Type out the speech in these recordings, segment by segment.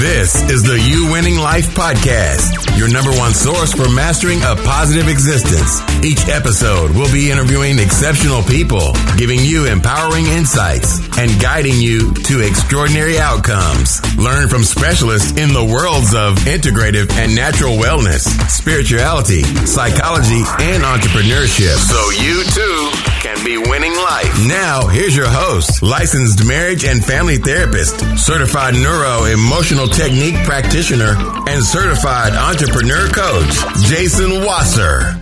This is the You Winning Life Podcast, your number one source for mastering a positive existence. Each episode we'll be interviewing exceptional people, giving you empowering insights, and guiding you to extraordinary outcomes. Learn from specialists in the worlds of integrative and natural wellness, spirituality, psychology, and entrepreneurship. So you too can be winning life. Now, here's your host, licensed marriage and family therapist, certified neuro emotional technique practitioner, and certified entrepreneur coach, Jason Wasser.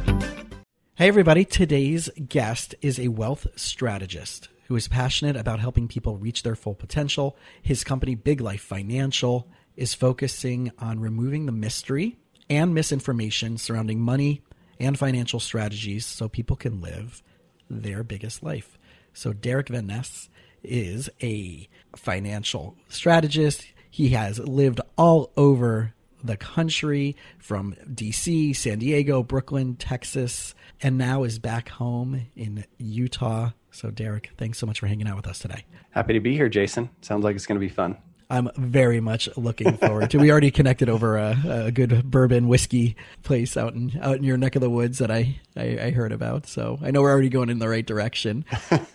Hey, everybody. Today's guest is a wealth strategist who is passionate about helping people reach their full potential. His company, Big Life Financial, is focusing on removing the mystery and misinformation surrounding money and financial strategies so people can live their biggest life. So, Derek Van Ness is a financial strategist. He has lived all over the country from DC, San Diego, Brooklyn, Texas, and now is back home in Utah. So, Derek, thanks so much for hanging out with us today. Happy to be here, Jason. Sounds like it's going to be fun. I'm very much looking forward to. We already connected over a, a, good bourbon whiskey place out in out in your neck of the woods that I, I, I heard about. So I know we're already going in the right direction.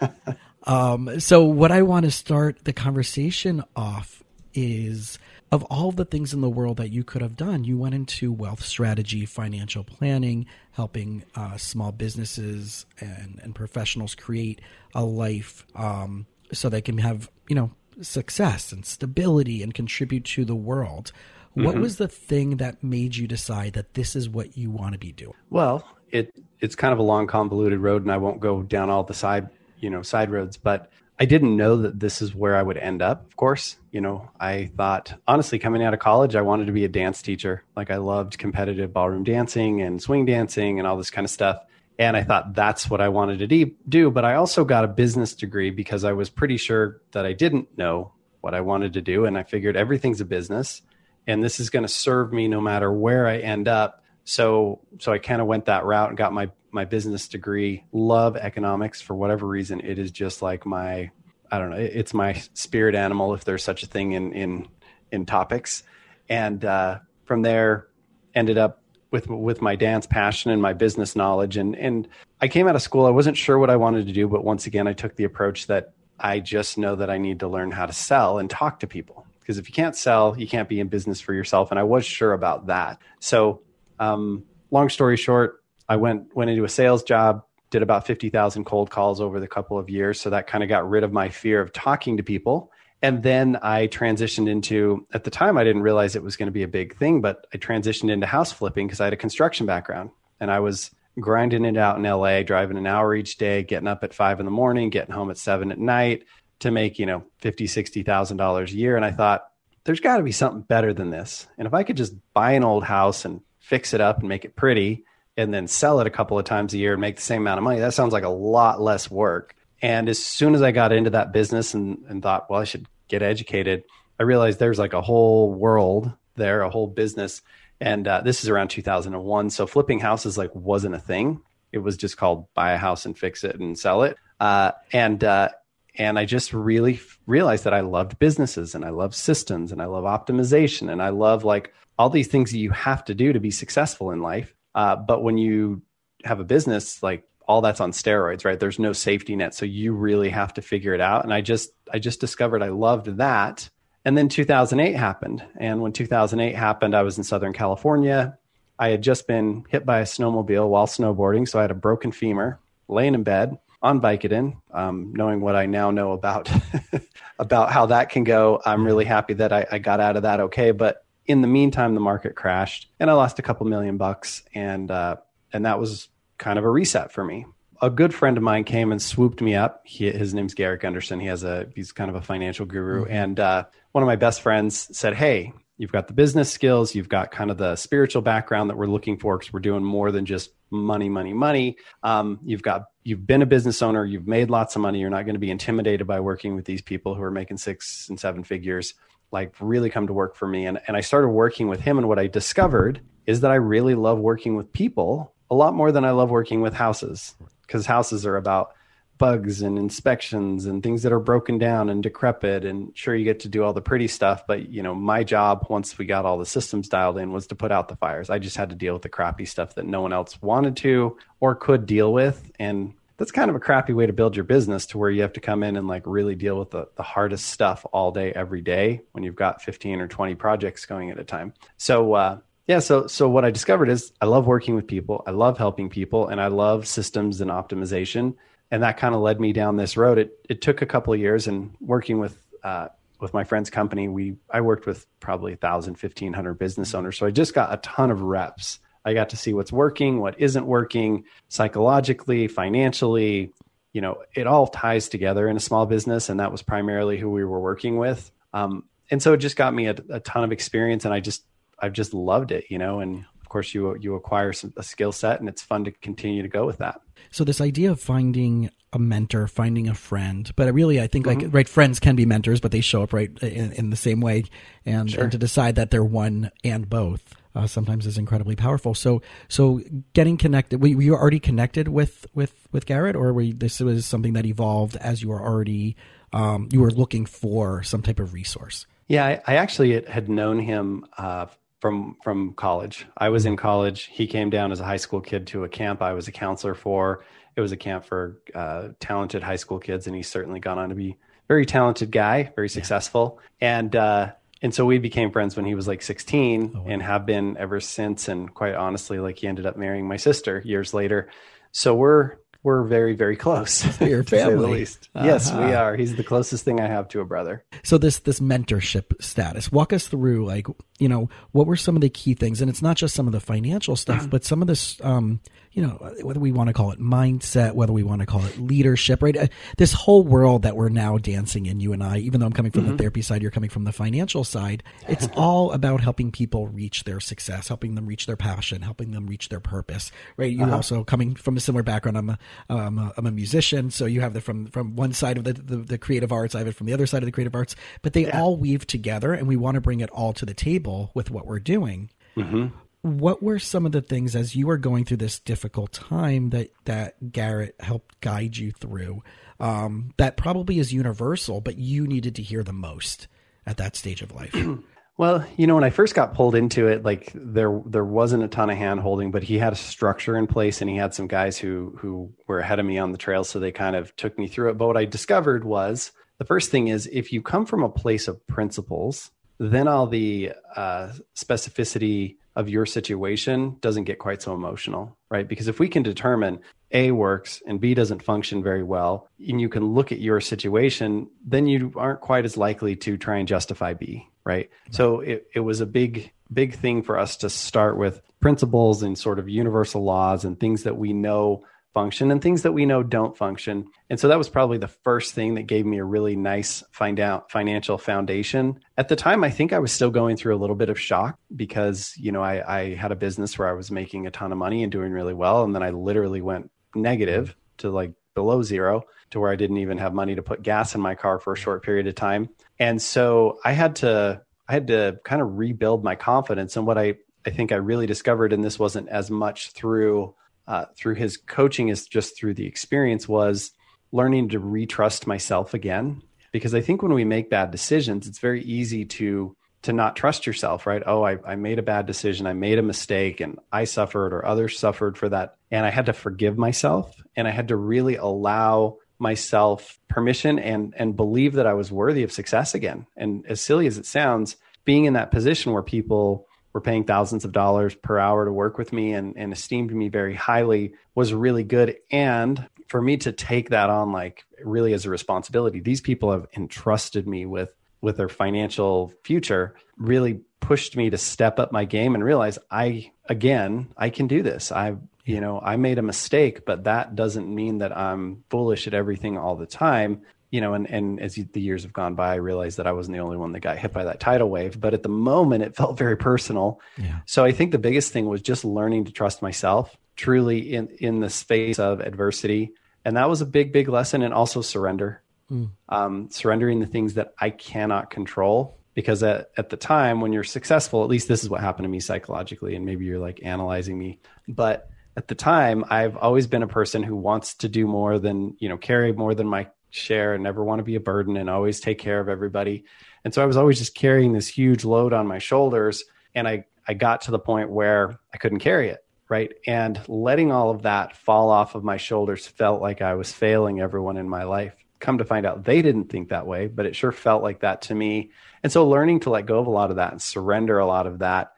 um, so what I want to start the conversation off is of all the things in the world that you could have done, you went into wealth strategy, financial planning, helping uh, small businesses and, and professionals create a life um, so they can have, you know, success and stability and contribute to the world. What mm-hmm. was the thing that made you decide that this is what you want to be doing? Well, it it's kind of a long convoluted road and I won't go down all the side, you know, side roads, but I didn't know that this is where I would end up, of course. You know, I thought, honestly, coming out of college, I wanted to be a dance teacher. Like, I loved competitive ballroom dancing and swing dancing and all this kind of stuff. And I thought that's what I wanted to do. But I also got a business degree because I was pretty sure that I didn't know what I wanted to do. And I figured everything's a business and this is going to serve me no matter where I end up. So, so I kind of went that route and got my, my business degree. Love economics for whatever reason. It is just like my, I don't know, it's my spirit animal, if there's such a thing in, in, in topics. And, uh, from there ended up with with my dance passion and my business knowledge and and I came out of school I wasn't sure what I wanted to do but once again I took the approach that I just know that I need to learn how to sell and talk to people because if you can't sell you can't be in business for yourself and I was sure about that so um, long story short I went went into a sales job did about 50,000 cold calls over the couple of years so that kind of got rid of my fear of talking to people and then I transitioned into, at the time, I didn't realize it was going to be a big thing, but I transitioned into house flipping because I had a construction background and I was grinding it out in LA, driving an hour each day, getting up at five in the morning, getting home at seven at night to make, you know, fifty, sixty thousand dollars a year. And I thought, there's got to be something better than this. And if I could just buy an old house and fix it up and make it pretty and then sell it a couple of times a year and make the same amount of money, that sounds like a lot less work. And as soon as I got into that business and, and thought, well, I should get educated, I realized there's like a whole world there, a whole business. And uh, this is around 2001. So flipping houses like wasn't a thing. It was just called buy a house and fix it and sell it. Uh, and uh, and I just really realized that I loved businesses and I love systems and I love optimization and I love like all these things that you have to do to be successful in life. Uh, but when you have a business, like all that's on steroids, right? There's no safety net, so you really have to figure it out. And I just I just discovered I loved that. And then 2008 happened, and when 2008 happened, I was in Southern California. I had just been hit by a snowmobile while snowboarding, so I had a broken femur, laying in bed on Vicodin. Um, knowing what I now know about about how that can go, I'm really happy that I, I got out of that okay. But in the meantime, the market crashed, and I lost a couple million bucks, and uh, and that was kind of a reset for me. A good friend of mine came and swooped me up. He, his name's Garrett Gunderson. He has a he's kind of a financial guru, mm-hmm. and uh, one of my best friends said, "Hey, you've got the business skills, you've got kind of the spiritual background that we're looking for because we're doing more than just money, money, money. Um, you've got you've been a business owner, you've made lots of money. You're not going to be intimidated by working with these people who are making six and seven figures. Like, really come to work for me." And and I started working with him, and what I discovered is that I really love working with people a lot more than I love working with houses because houses are about bugs and inspections and things that are broken down and decrepit. And sure you get to do all the pretty stuff but you know my job once we got all the systems dialed in was to put out the fires. I just had to deal with the crappy stuff that no one else wanted to or could deal with. And that's kind of a crappy way to build your business to where you have to come in and like really deal with the, the hardest stuff all day every day when you've got 15 or 20 projects going at a time. So uh, yeah so so what i discovered is i love working with people. I love helping people and i love systems and optimization. And that kind of led me down this road. It it took a couple of years and working with uh, with my friend's company we i worked with probably 1000 1500 business owners. So i just got a ton of reps I got to see what's working, what isn't working psychologically, financially. You know, it all ties together in a small business. And that was primarily who we were working with. Um, and so it just got me a, a, ton of experience and I just, I've just loved it, you know, and of course you, you acquire some, a skill set and it's fun to continue to go with that. So this idea of finding a mentor, finding a friend, but really, I think mm-hmm. like right, friends can be mentors, but they show up right in, in the same way, and, sure. and to decide that they're one and both uh, sometimes is incredibly powerful. So, so getting connected, were you already connected with with with Garrett, or were you, this was something that evolved as you were already um, you were looking for some type of resource? Yeah, I, I actually had known him uh, from from college. I was in college. He came down as a high school kid to a camp I was a counselor for. It was a camp for uh, talented high school kids, and he's certainly gone on to be very talented guy, very successful. Yeah. And uh, and so we became friends when he was like 16 oh, wow. and have been ever since and quite honestly like he ended up marrying my sister years later so we're we're very very close your family least uh-huh. yes we are he's the closest thing i have to a brother so this this mentorship status walk us through like you know what were some of the key things and it's not just some of the financial stuff mm-hmm. but some of this um you know, whether we want to call it mindset, whether we want to call it leadership, right? Uh, this whole world that we're now dancing in, you and I, even though I'm coming from mm-hmm. the therapy side, you're coming from the financial side. It's all about helping people reach their success, helping them reach their passion, helping them reach their purpose, right? You uh-huh. also coming from a similar background. I'm a, I'm a, I'm a musician, so you have the from from one side of the, the, the creative arts, I have it from the other side of the creative arts, but they yeah. all weave together, and we want to bring it all to the table with what we're doing. Mm-hmm what were some of the things as you were going through this difficult time that that Garrett helped guide you through um, that probably is universal, but you needed to hear the most at that stage of life? Well, you know, when I first got pulled into it, like there there wasn't a ton of hand holding, but he had a structure in place and he had some guys who who were ahead of me on the trail, so they kind of took me through it. But what I discovered was the first thing is if you come from a place of principles, then all the uh, specificity of your situation doesn't get quite so emotional, right? Because if we can determine A works and B doesn't function very well, and you can look at your situation, then you aren't quite as likely to try and justify B, right? So it, it was a big, big thing for us to start with principles and sort of universal laws and things that we know function and things that we know don't function. And so that was probably the first thing that gave me a really nice find out financial foundation. At the time, I think I was still going through a little bit of shock because, you know, I, I had a business where I was making a ton of money and doing really well. And then I literally went negative to like below zero to where I didn't even have money to put gas in my car for a short period of time. And so I had to I had to kind of rebuild my confidence. And what I I think I really discovered, and this wasn't as much through uh, through his coaching as just through the experience was learning to retrust myself again. Because i think when we make bad decisions it's very easy to to not trust yourself right? Oh I, I made a bad decision. I made a mistake and i suffered or others suffered for that. And i had to forgive myself and i had to really allow myself permission and and believe that i was worthy of success again and as silly as it sounds being in that position where people were paying thousands of dollars per hour to work with me and, and esteemed me very highly was really good. And for me to take that on like really as a responsibility, these people have entrusted me with with their financial future really pushed me to step up my game and realize I again I can do this. I you know I made a mistake, but that doesn't mean that I'm foolish at everything all the time you know, and, and as the years have gone by, I realized that I wasn't the only one that got hit by that tidal wave. But at the moment, it felt very personal. Yeah. So I think the biggest thing was just learning to trust myself truly in, in the space of adversity. And that was a big, big lesson. And also surrender, mm. um, surrendering the things that I cannot control. Because at, at the time when you're successful, at least this is what happened to me psychologically. And maybe you're like analyzing me. But at the time, I've always been a person who wants to do more than, you know, carry more than my share and never want to be a burden and always take care of everybody. And so I was always just carrying this huge load on my shoulders. And I, I got to the point where I couldn't carry it. Right. And letting all of that fall off of my shoulders felt like I was failing everyone in my life. Come to find out, they didn't think that way, but it sure felt like that to me. And so learning to let go of a lot of that and surrender a lot of that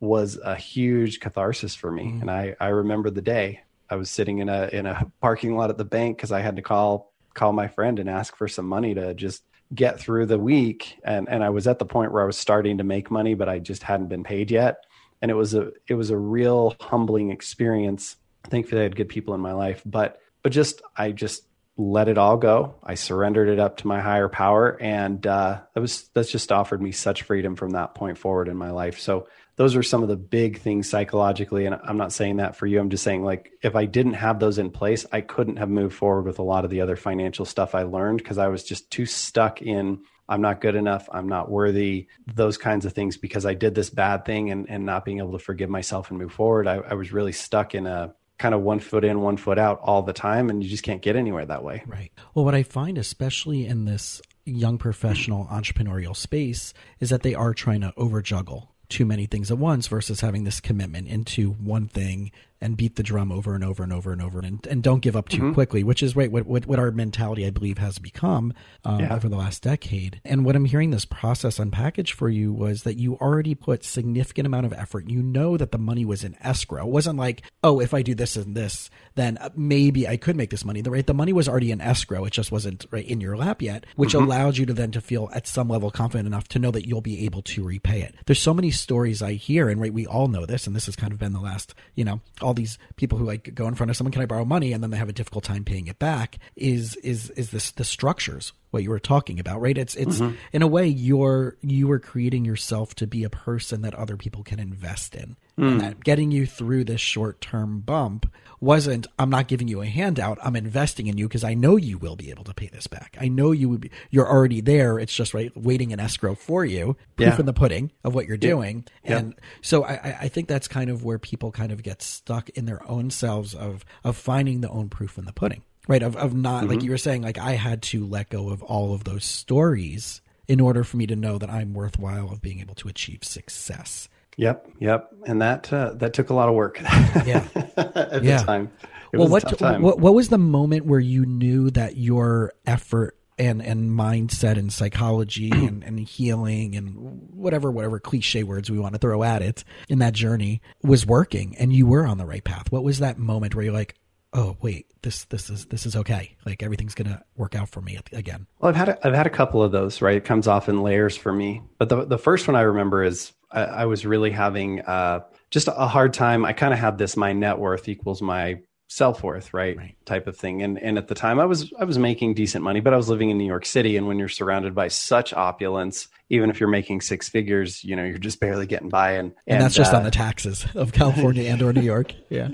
was a huge catharsis for me. Mm. And I, I remember the day I was sitting in a in a parking lot at the bank because I had to call call my friend and ask for some money to just get through the week. And and I was at the point where I was starting to make money, but I just hadn't been paid yet. And it was a it was a real humbling experience. Thankfully I had good people in my life, but but just I just let it all go. I surrendered it up to my higher power, and uh, that was that's just offered me such freedom from that point forward in my life. So those are some of the big things psychologically. And I'm not saying that for you. I'm just saying like if I didn't have those in place, I couldn't have moved forward with a lot of the other financial stuff I learned because I was just too stuck in I'm not good enough, I'm not worthy, those kinds of things because I did this bad thing and, and not being able to forgive myself and move forward. I, I was really stuck in a kind of one foot in, one foot out all the time, and you just can't get anywhere that way. Right. Well, what I find, especially in this young professional entrepreneurial space, is that they are trying to over juggle too many things at once versus having this commitment into one thing and beat the drum over and over and over and over and, and don't give up too mm-hmm. quickly, which is right what, what, what our mentality I believe has become um, yeah. over the last decade. And what I'm hearing this process unpackaged for you was that you already put significant amount of effort. You know that the money was in escrow. It wasn't like, oh, if I do this and this, then maybe I could make this money. The right, the money was already in escrow. It just wasn't right in your lap yet, which mm-hmm. allowed you to then to feel at some level confident enough to know that you'll be able to repay it. There's so many stories I hear, and right, we all know this, and this has kind of been the last, you know, all these people who like go in front of someone, can I borrow money? And then they have a difficult time paying it back is, is, is this, the structures, what you were talking about, right? It's, it's mm-hmm. in a way you're, you are creating yourself to be a person that other people can invest in. Mm. And that getting you through this short term bump wasn't, I'm not giving you a handout. I'm investing in you because I know you will be able to pay this back. I know you would be, you're already there. It's just right waiting in escrow for you, proof yeah. in the pudding of what you're doing. Yeah. And so I, I think that's kind of where people kind of get stuck in their own selves of, of finding the own proof in the pudding, right? Of, of not, mm-hmm. like you were saying, like I had to let go of all of those stories in order for me to know that I'm worthwhile of being able to achieve success. Yep, yep, and that uh, that took a lot of work. yeah, at yeah. the time. It well, what, time. what what was the moment where you knew that your effort and and mindset and psychology and, and healing and whatever whatever cliche words we want to throw at it in that journey was working and you were on the right path? What was that moment where you're like, oh wait this this is this is okay. Like everything's gonna work out for me again. Well i've had a, i've had a couple of those right? It comes off in layers for me. But the, the first one i remember is I, I was really having uh, just a hard time. I kind of had this my net worth equals my self worth, right? right? Type of thing. And and at the time I was I was making decent money, but I was living in New York City. And when you're surrounded by such opulence, even if you're making six figures, you know, you're just barely getting by. And, and, and that's just uh, on the taxes of California and or New York. Yeah.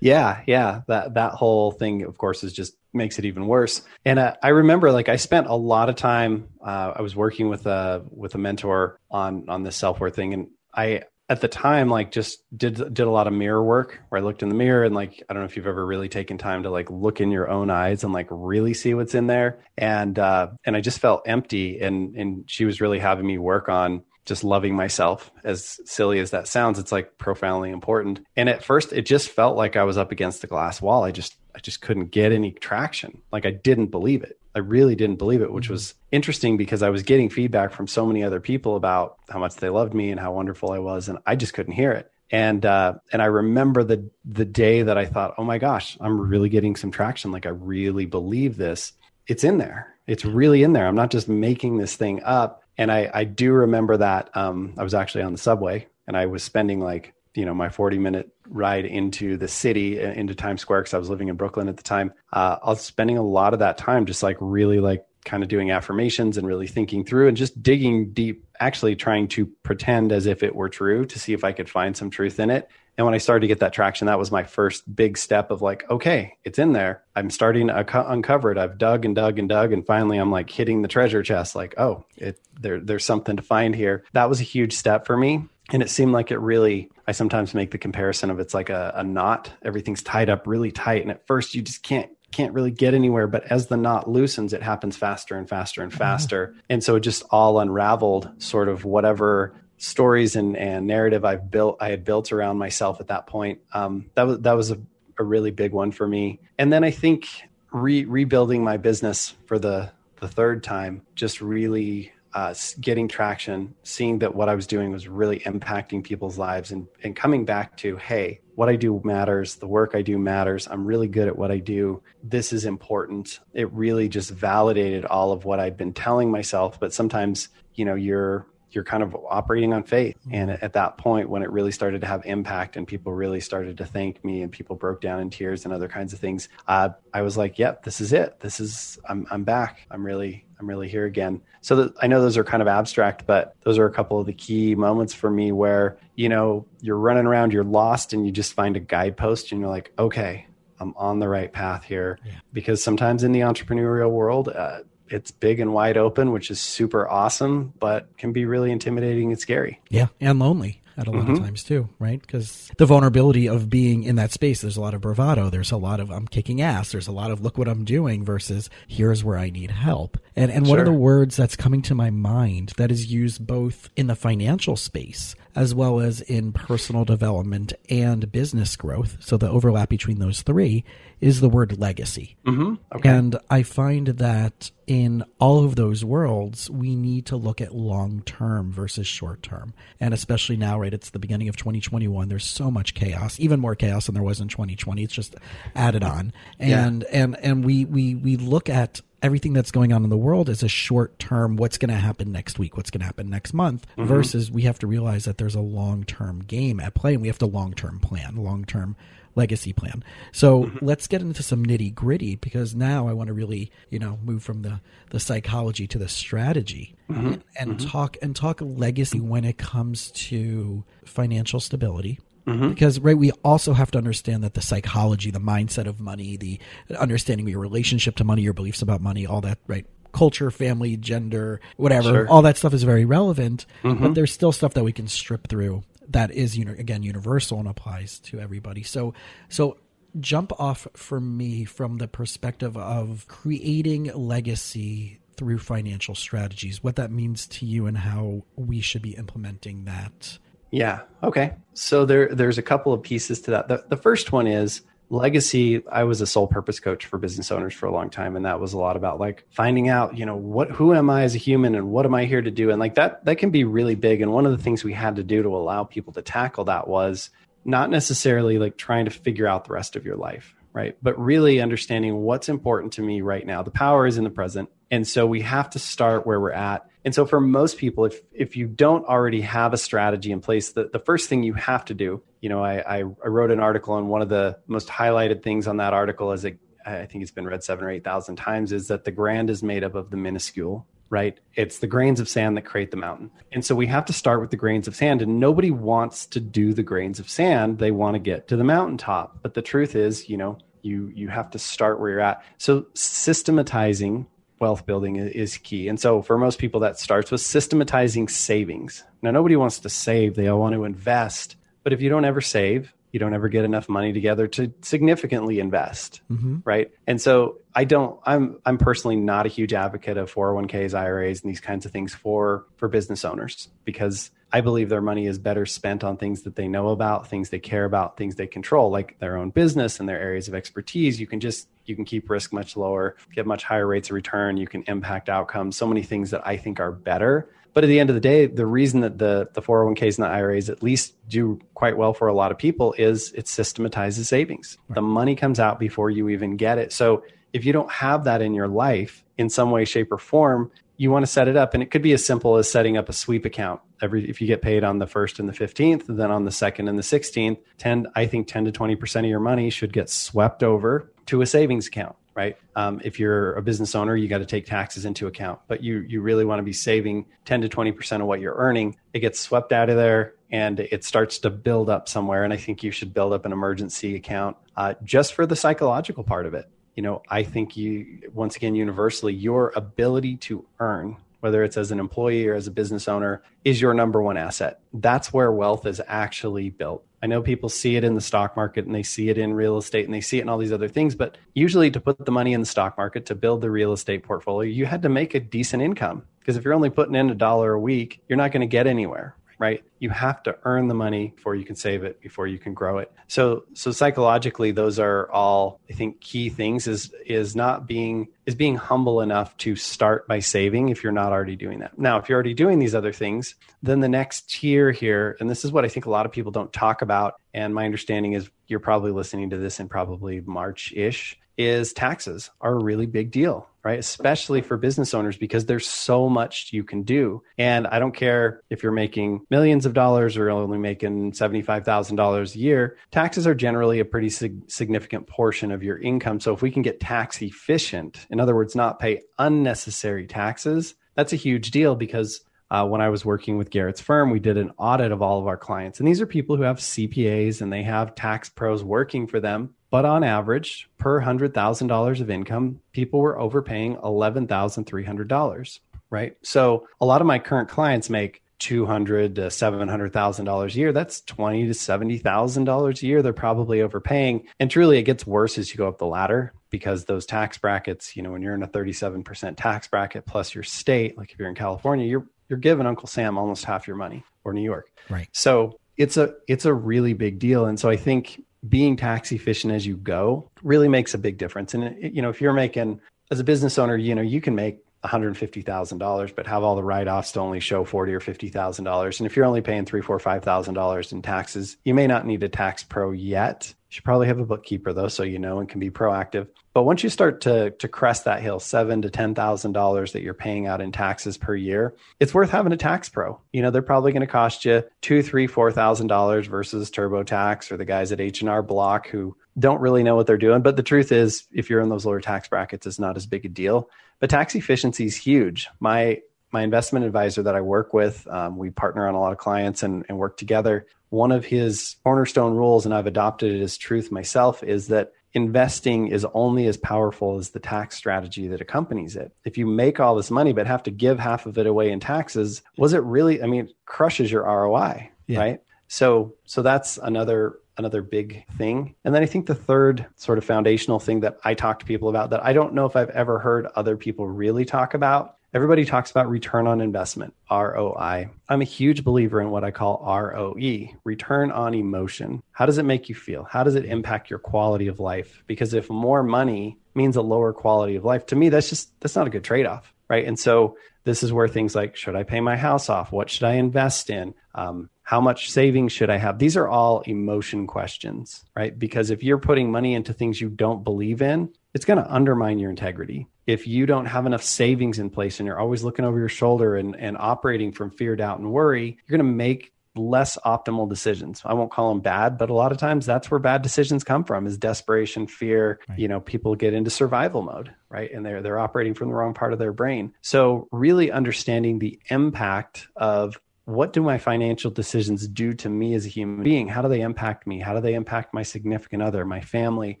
Yeah. Yeah. That that whole thing, of course, is just makes it even worse. And uh, I remember like I spent a lot of time uh, I was working with a with a mentor on on this self worth thing and I at the time like just did did a lot of mirror work where I looked in the mirror and like I don't know if you've ever really taken time to like look in your own eyes and like really see what's in there. And uh and I just felt empty and and she was really having me work on just loving myself as silly as that sounds it's like profoundly important. And at first it just felt like I was up against the glass wall. I just I just couldn't get any traction. Like I didn't believe it I really didn't believe it, which mm-hmm. was interesting because I was getting feedback from so many other people about how much they loved me and how wonderful I was, and I just couldn't hear it. And uh, and I remember the the day that I thought, oh my gosh, I'm really getting some traction. Like I really believe this. It's in there. It's really in there. I'm not just making this thing up. And I I do remember that um, I was actually on the subway and I was spending like you know my 40 minute ride into the city uh, into times square because i was living in brooklyn at the time uh, i was spending a lot of that time just like really like kind of doing affirmations and really thinking through and just digging deep actually trying to pretend as if it were true to see if i could find some truth in it. And when i started to get that traction that was my first big step of like okay it's in there. I'm starting to uncover it. I've dug and dug and dug and finally i'm like hitting the treasure chest like oh it there, there's something to find here. That was a huge step for me and it seemed like it really i sometimes make the comparison of it's like a, a knot everything's tied up really tight and at first you just can't can't really get anywhere but as the knot loosens it happens faster and faster and mm-hmm. faster mm-hmm. and so it just all unraveled sort of whatever stories and, and narrative I've built I had built around myself at that point. Um, that was that was a, a really big one for me. And then I think re- rebuilding my business for the the third time just really uh, getting traction, seeing that what I was doing was really impacting people's lives, and, and coming back to, hey, what I do matters. The work I do matters. I'm really good at what I do. This is important. It really just validated all of what I'd been telling myself. But sometimes, you know, you're you're kind of operating on faith. Mm-hmm. And at that point, when it really started to have impact and people really started to thank me and people broke down in tears and other kinds of things, uh, I was like, yep, this is it. This is, I'm, I'm back. I'm really, I'm really here again. So that, I know those are kind of abstract, but those are a couple of the key moments for me where, you know, you're running around, you're lost and you just find a guidepost and you're like, okay, I'm on the right path here. Yeah. Because sometimes in the entrepreneurial world, uh, it's big and wide open, which is super awesome, but can be really intimidating and scary. Yeah, and lonely at a lot mm-hmm. of times too, right? Because the vulnerability of being in that space, there's a lot of bravado. There's a lot of I'm kicking ass. There's a lot of look what I'm doing versus here's where I need help. And and sure. one of the words that's coming to my mind that is used both in the financial space as well as in personal development and business growth. So the overlap between those three is the word legacy. Mm-hmm. Okay. And I find that in all of those worlds, we need to look at long term versus short term. And especially now, right? It's the beginning of 2021. There's so much chaos, even more chaos than there was in 2020. It's just added on. And, yeah. and, and we, we, we look at everything that's going on in the world is a short term what's going to happen next week what's going to happen next month mm-hmm. versus we have to realize that there's a long term game at play and we have to long term plan long term legacy plan so mm-hmm. let's get into some nitty gritty because now i want to really you know move from the the psychology to the strategy mm-hmm. and, and mm-hmm. talk and talk legacy when it comes to financial stability Mm-hmm. Because right, we also have to understand that the psychology, the mindset of money, the understanding of your relationship to money, your beliefs about money, all that, right? Culture, family, gender, whatever, sure. all that stuff is very relevant. Mm-hmm. But there's still stuff that we can strip through that is, again, universal and applies to everybody. So, so jump off for me from the perspective of creating legacy through financial strategies, what that means to you and how we should be implementing that yeah. Okay. So there there's a couple of pieces to that. The, the first one is legacy. I was a sole purpose coach for business owners for a long time, and that was a lot about like finding out, you know, what who am I as a human and what am I here to do? And like that that can be really big. And one of the things we had to do to allow people to tackle that was not necessarily like trying to figure out the rest of your life, right? But really understanding what's important to me right now. The power is in the present. And so we have to start where we're at and so for most people, if if you don't already have a strategy in place, the, the first thing you have to do, you know, I, I, I wrote an article and one of the most highlighted things on that article is it, I think it's been read seven or eight thousand times, is that the grand is made up of the minuscule, right? It's the grains of sand that create the mountain. And so we have to start with the grains of sand. And nobody wants to do the grains of sand. They want to get to the mountaintop. But the truth is, you know, you you have to start where you're at. So systematizing wealth building is key. And so for most people, that starts with systematizing savings. Now, nobody wants to save, they all want to invest. But if you don't ever save, you don't ever get enough money together to significantly invest mm-hmm. right and so i don't i'm i'm personally not a huge advocate of 401ks iras and these kinds of things for for business owners because I believe their money is better spent on things that they know about, things they care about, things they control, like their own business and their areas of expertise. You can just you can keep risk much lower, get much higher rates of return, you can impact outcomes, so many things that I think are better. But at the end of the day, the reason that the the 401ks and the IRAs at least do quite well for a lot of people is it systematizes savings. Right. The money comes out before you even get it. So if you don't have that in your life in some way shape or form, you want to set it up and it could be as simple as setting up a sweep account every if you get paid on the first and the 15th then on the second and the 16th 10 i think 10 to 20% of your money should get swept over to a savings account right? Um, if you're a business owner you got to take taxes into account but you you really want to be saving 10 to 20% of what you're earning. It gets swept out of there and it starts to build up somewhere and i think you should build up an emergency account uh, just for the psychological part of it you know, I think you, once again, universally, your ability to earn whether it's as an employee or as a business owner, is your number one asset. That's where wealth is actually built. I know people see it in the stock market and they see it in real estate and they see it in all these other things, but usually to put the money in the stock market to build the real estate portfolio, you had to make a decent income. Because if you're only putting in a dollar a week, you're not going to get anywhere right? You have to earn the money before you can save it, before you can grow it. So so psychologically those are all I think key things is is not being is being humble enough to start by saving if you're not already doing that. Now, if you're already doing these other things, then the next tier here and this is what I think a lot of people don't talk about and my understanding is you're probably listening to this in probably March-ish is taxes are a really big deal, right? Especially for business owners because there's so much you can do. And I don't care if you're making millions of dollars or only making $75,000 a year, taxes are generally a pretty sig- significant portion of your income. So if we can get tax efficient, in other words, not pay unnecessary taxes, that's a huge deal because uh, when I was working with Garrett's firm, we did an audit of all of our clients. And these are people who have CPAs and they have tax pros working for them. But on average, per $100,000 of income, people were overpaying $11,300, right? So a lot of my current clients make $200 to $700,000 a year. That's $20 to $70,000 a year. They're probably overpaying. And truly, it gets worse as you go up the ladder because those tax brackets, you know, when you're in a 37% tax bracket plus your state, like if you're in California, you're you're giving Uncle Sam almost half your money or New York. Right. So it's a it's a really big deal. And so I think being tax efficient as you go really makes a big difference. And it, you know, if you're making as a business owner, you know, you can make $150,000, but have all the write-offs to only show forty or fifty thousand dollars. And if you're only paying three, four, five thousand dollars in taxes, you may not need a tax pro yet. You should probably have a bookkeeper though, so you know and can be proactive. But once you start to to crest that hill, seven to ten thousand dollars that you're paying out in taxes per year, it's worth having a tax pro. You know, they're probably going to cost you two, three, four thousand dollars versus TurboTax or the guys at H and R Block who don't really know what they're doing. But the truth is, if you're in those lower tax brackets, it's not as big a deal. But tax efficiency is huge. My my investment advisor that I work with, um, we partner on a lot of clients and, and work together. One of his cornerstone rules, and I've adopted it as truth myself, is that investing is only as powerful as the tax strategy that accompanies it. If you make all this money but have to give half of it away in taxes, was it really? I mean, crushes your ROI, yeah. right? So, so that's another another big thing. And then I think the third sort of foundational thing that I talk to people about that I don't know if I've ever heard other people really talk about. Everybody talks about return on investment, ROI. I'm a huge believer in what I call ROE, return on emotion. How does it make you feel? How does it impact your quality of life? Because if more money means a lower quality of life, to me, that's just, that's not a good trade off. Right. And so this is where things like, should I pay my house off? What should I invest in? Um, how much savings should I have? These are all emotion questions, right? Because if you're putting money into things you don't believe in, it's going to undermine your integrity. If you don't have enough savings in place and you're always looking over your shoulder and, and operating from fear, doubt, and worry, you're going to make less optimal decisions. I won't call them bad, but a lot of times that's where bad decisions come from is desperation, fear, right. you know, people get into survival mode, right? And they're they're operating from the wrong part of their brain. So really understanding the impact of what do my financial decisions do to me as a human being? How do they impact me? How do they impact my significant other, my family,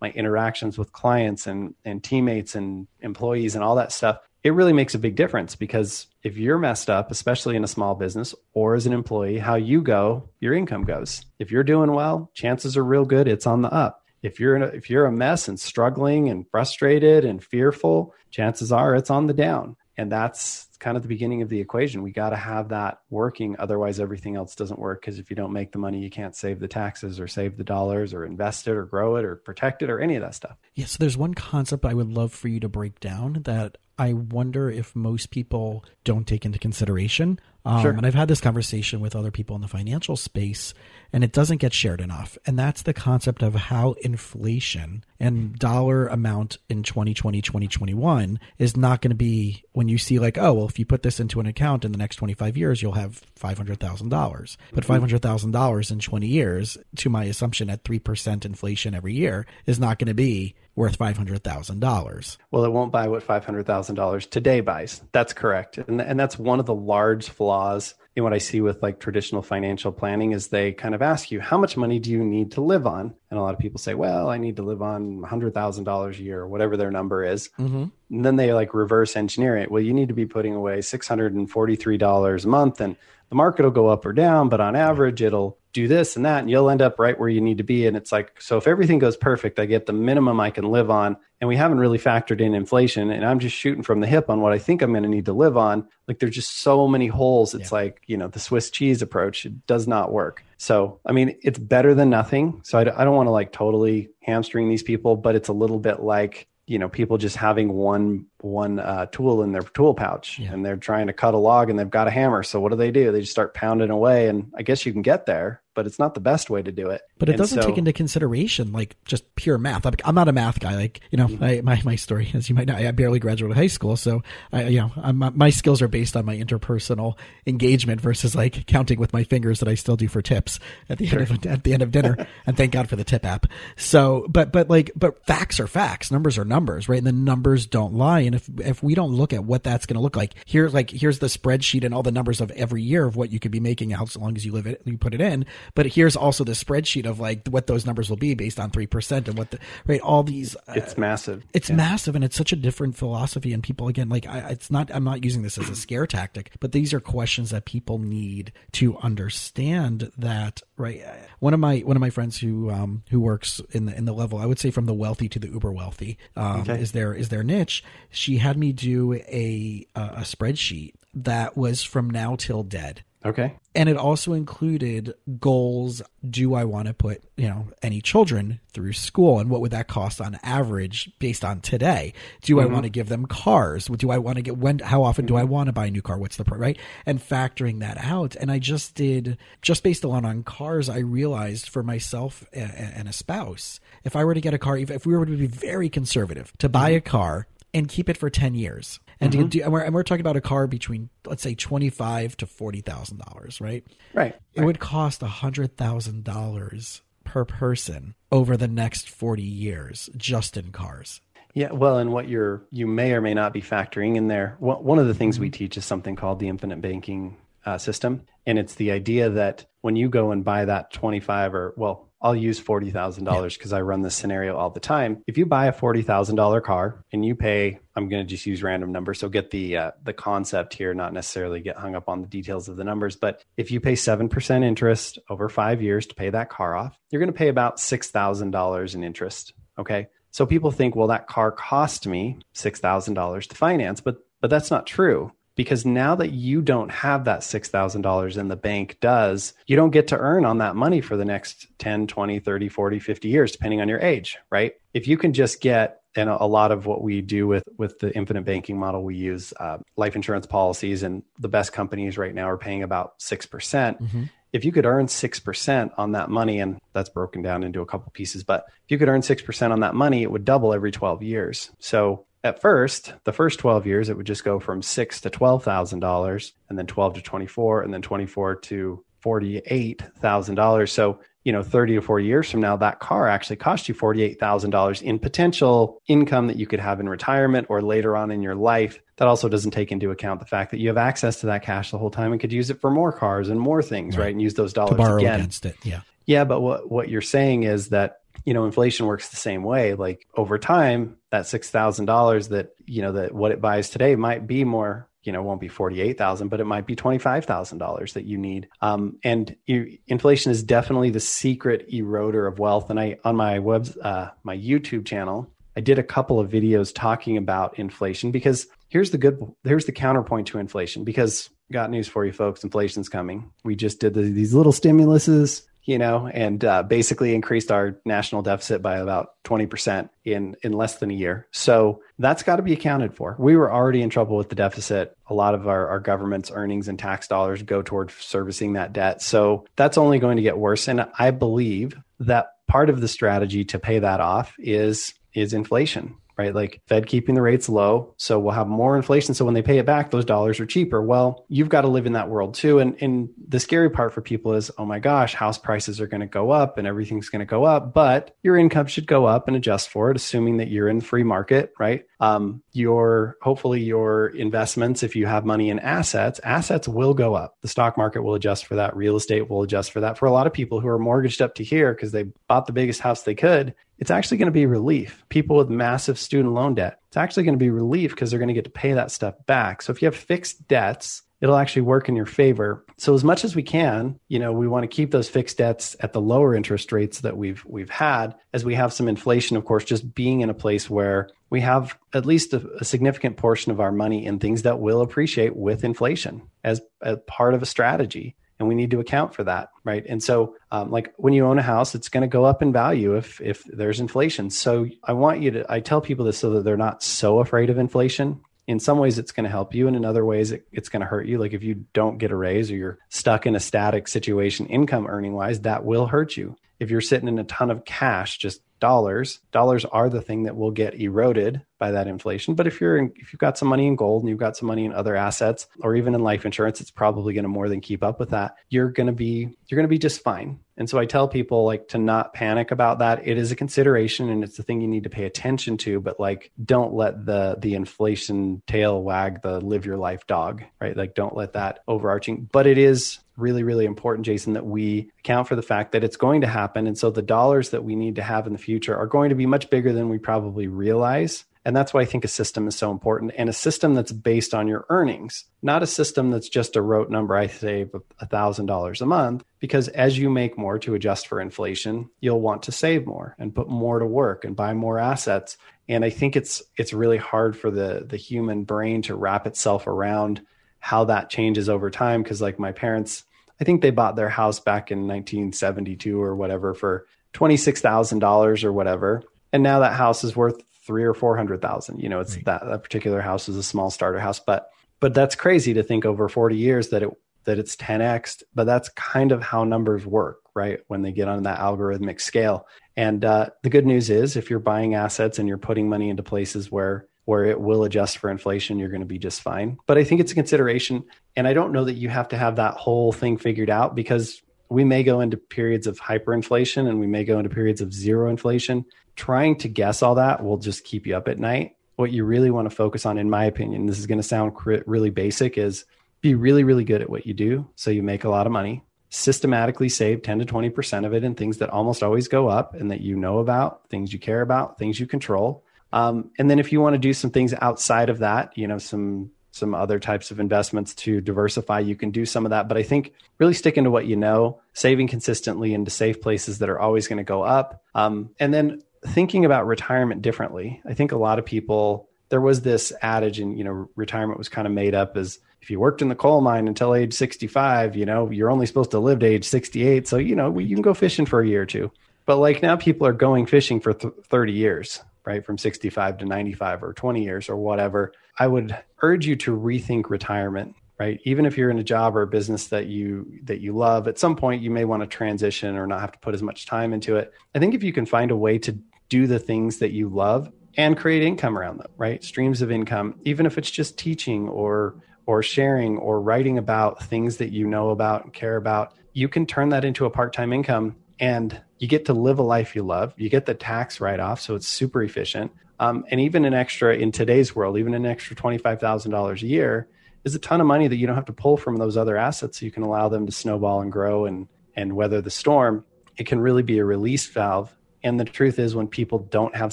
my interactions with clients and, and teammates and employees and all that stuff? It really makes a big difference because if you're messed up, especially in a small business or as an employee, how you go, your income goes. If you're doing well, chances are real good it's on the up. If you're a, if you're a mess and struggling and frustrated and fearful, chances are it's on the down. And that's kind of the beginning of the equation. We got to have that working. Otherwise, everything else doesn't work because if you don't make the money, you can't save the taxes or save the dollars or invest it or grow it or protect it or any of that stuff. Yeah. So there's one concept I would love for you to break down that I wonder if most people don't take into consideration. Um, sure. And I've had this conversation with other people in the financial space, and it doesn't get shared enough. And that's the concept of how inflation and dollar amount in 2020, 2021 is not going to be when you see, like, oh, well, if you put this into an account in the next 25 years, you'll have $500,000. But mm-hmm. $500,000 in 20 years, to my assumption at 3% inflation every year, is not going to be worth $500,000. Well, it won't buy what $500,000 today buys. That's correct. And, and that's one of the large flaws And what I see with like traditional financial planning is they kind of ask you, how much money do you need to live on? And a lot of people say, well, I need to live on $100,000 a year or whatever their number is. Mm-hmm. And then they like reverse engineer it. Well, you need to be putting away $643 a month and the market will go up or down, but on average, it'll do this and that, and you'll end up right where you need to be. And it's like, so if everything goes perfect, I get the minimum I can live on. And we haven't really factored in inflation. And I'm just shooting from the hip on what I think I'm going to need to live on. Like there's just so many holes. It's yeah. like, you know, the Swiss cheese approach, it does not work. So, I mean, it's better than nothing. So I, I don't want to like totally hamstring these people, but it's a little bit like, you know people just having one one uh, tool in their tool pouch yeah. and they're trying to cut a log and they've got a hammer so what do they do they just start pounding away and i guess you can get there but it's not the best way to do it. But it and doesn't so, take into consideration like just pure math. I'm not a math guy. Like you know, mm-hmm. I, my my story, as you might know, I barely graduated high school, so I you know I'm, my skills are based on my interpersonal engagement versus like counting with my fingers that I still do for tips at the sure. end of at the end of dinner. and thank God for the tip app. So, but but like but facts are facts, numbers are numbers, right? And the numbers don't lie. And if if we don't look at what that's going to look like, here's like here's the spreadsheet and all the numbers of every year of what you could be making out as long as you live it, and you put it in but here's also the spreadsheet of like what those numbers will be based on 3% and what the, right, all these. Uh, it's massive. It's yeah. massive and it's such a different philosophy. And people, again, like I, it's not, I'm not using this as a scare tactic, but these are questions that people need to understand that, right. One of my, one of my friends who, um, who works in the, in the level, I would say from the wealthy to the uber wealthy, um, okay. is their, is their niche. She had me do a, a spreadsheet that was from now till dead Okay. And it also included goals. Do I want to put, you know, any children through school and what would that cost on average based on today? Do mm-hmm. I want to give them cars? Do I want to get when, how often do I want to buy a new car? What's the, right? And factoring that out. And I just did, just based alone on cars, I realized for myself and a spouse, if I were to get a car, if we were to be very conservative to buy mm-hmm. a car and keep it for 10 years, and, mm-hmm. do, and, we're, and we're talking about a car between let's say twenty five to forty thousand dollars, right? Right. It right. would cost a hundred thousand dollars per person over the next forty years just in cars. Yeah, well, and what you're you may or may not be factoring in there. One of the things we mm-hmm. teach is something called the infinite banking uh, system, and it's the idea that when you go and buy that twenty five or well I'll use $40,000 because I run this scenario all the time. If you buy a $40,000 car and you pay, I'm going to just use random numbers. So get the, uh, the concept here, not necessarily get hung up on the details of the numbers. But if you pay 7% interest over five years to pay that car off, you're going to pay about $6,000 in interest. Okay. So people think, well, that car cost me $6,000 to finance, but, but that's not true because now that you don't have that $6,000 and the bank does, you don't get to earn on that money for the next 10, 20, 30, 40, 50 years, depending on your age, right? If you can just get, and a lot of what we do with, with the infinite banking model, we use uh, life insurance policies, and the best companies right now are paying about 6%. percent mm hmm If you could earn 6% on that money, and that's broken down into a couple pieces, but if you could earn 6% on that money, it would double every 12 years. So at first, the first 12 years, it would just go from six to $12,000 and then 12 to 24 and then 24 to $48,000. So, you know, 30 to 40 years from now, that car actually cost you $48,000 in potential income that you could have in retirement or later on in your life. That also doesn't take into account the fact that you have access to that cash the whole time and could use it for more cars and more things, right? right? And use those dollars to borrow again. against it. Yeah. Yeah. But what, what you're saying is that you know inflation works the same way. Like over time that $6000 that you know that what it buys today might be more you know won't be 48000 but it might be $25000 that you need. Um, and you, inflation is definitely the secret eroder of wealth. And i on my web uh, my youtube channel i did a couple of videos talking about inflation because here's the good here's the counterpoint to inflation because got news for you folks inflation's coming. We just did the, these little stimuluses you know, and uh, basically increased our national deficit by about 20% in, in less than a year. So that's got to be accounted for. We were already in trouble with the deficit. A lot of our, our government's earnings and tax dollars go toward servicing that debt. So that's only going to get worse. And I believe that part of the strategy to pay that off is is inflation right? Like Fed keeping the rates low. So we'll have more inflation. So when they pay it back, those dollars are cheaper. Well, you've got to live in that world too. And, and the scary part for people is, oh my gosh, house prices are going to go up and everything's going to go up, but your income should go up and adjust for it, assuming that you're in the free market, right? Um, your hopefully your investments, if you have money in assets, assets will go up. The stock market will adjust for that. Real estate will adjust for that. For a lot of people who are mortgaged up to here because they bought the biggest house they could, it's actually going to be relief. People with massive student loan debt, it's actually going to be relief because they're going to get to pay that stuff back. So if you have fixed debts, it'll actually work in your favor. So as much as we can, you know, we want to keep those fixed debts at the lower interest rates that we've we've had as we have some inflation, of course, just being in a place where we have at least a, a significant portion of our money in things that will appreciate with inflation as, as part of a strategy and we need to account for that right? And so um, like when you own a house it's going to go up in value if if there's inflation. So i want you to i tell people this so that they're not so afraid of inflation. In some ways it's going to help you and in other ways it, it's going to hurt you. Like if you don't get a raise or you're stuck in a static situation income earning wise that will hurt you. If you're sitting in a ton of cash just dollars dollars are the thing that will get eroded by that inflation. But if you're in, if you've got some money in gold and you've got some money in other assets or even in life insurance, it's probably going to more than keep up with that. You're going to be you're going to be just fine. And so I tell people like to not panic about that. It is a consideration and it's the thing you need to pay attention to, but like don't let the the inflation tail wag the live your life dog, right? Like don't let that overarching, but it is really really important Jason that we account for the fact that it's going to happen and so the dollars that we need to have in the future are going to be much bigger than we probably realize and that's why I think a system is so important and a system that's based on your earnings, not a system that's just a rote number. I save $1,000 a month because as you make more to adjust for inflation, you'll want to save more and put more to work and buy more assets. And I think it's, it's really hard for the, the human brain to wrap itself around how that changes over time. Cause like my parents, I think they bought their house back in 1972 or whatever for $26,000 or whatever. And now that house is worth three or four hundred thousand. You know, it's right. that that particular house is a small starter house, but but that's crazy to think over 40 years that it that it's 10x but that's kind of how numbers work right when they get on that algorithmic scale and uh, the good news is if you're buying assets and you're putting money into places where where it will adjust for inflation you're going to be just fine but i think it's a consideration and i don't know that you have to have that whole thing figured out because we may go into periods of hyperinflation and we may go into periods of zero inflation trying to guess all that will just keep you up at night. What you really want to focus on, in my opinion, this is going to sound really basic, is be really, really good at what you do so you make a lot of money. Systematically save 10 to 20% of it in things that almost always go up and that you know about, things you care about, things you control. Um, and then if you want to do some things outside of that, you know, some some other types of investments to diversify, you can do some of that. But I think really sticking to what you know, saving consistently into safe places that are always going to go up. Um, and then thinking about retirement differently. I think a lot of people there was this adage and you know retirement was kind of made up as if you worked in the coal mine until age 65 you know you're only supposed to live to age 68 so you know you can go fishing for a year or two but like now people are going fishing for th- 30 years right from 65 to 95 or 20 years or whatever i would urge you to rethink retirement right even if you're in a job or a business that you that you love at some point you may want to transition or not have to put as much time into it i think if you can find a way to do the things that you love and create income around them, right? Streams of income, even if it's just teaching or or sharing or writing about things that you know about and care about, you can turn that into a part-time income and you get to live a life you love. You get the tax write-off, so it's super efficient. Um, and even an extra in today's world, even an extra twenty-five thousand dollars a year is a ton of money that you don't have to pull from those other assets. So you can allow them to snowball and grow and and weather the storm. It can really be a release valve and the truth is, when people don't have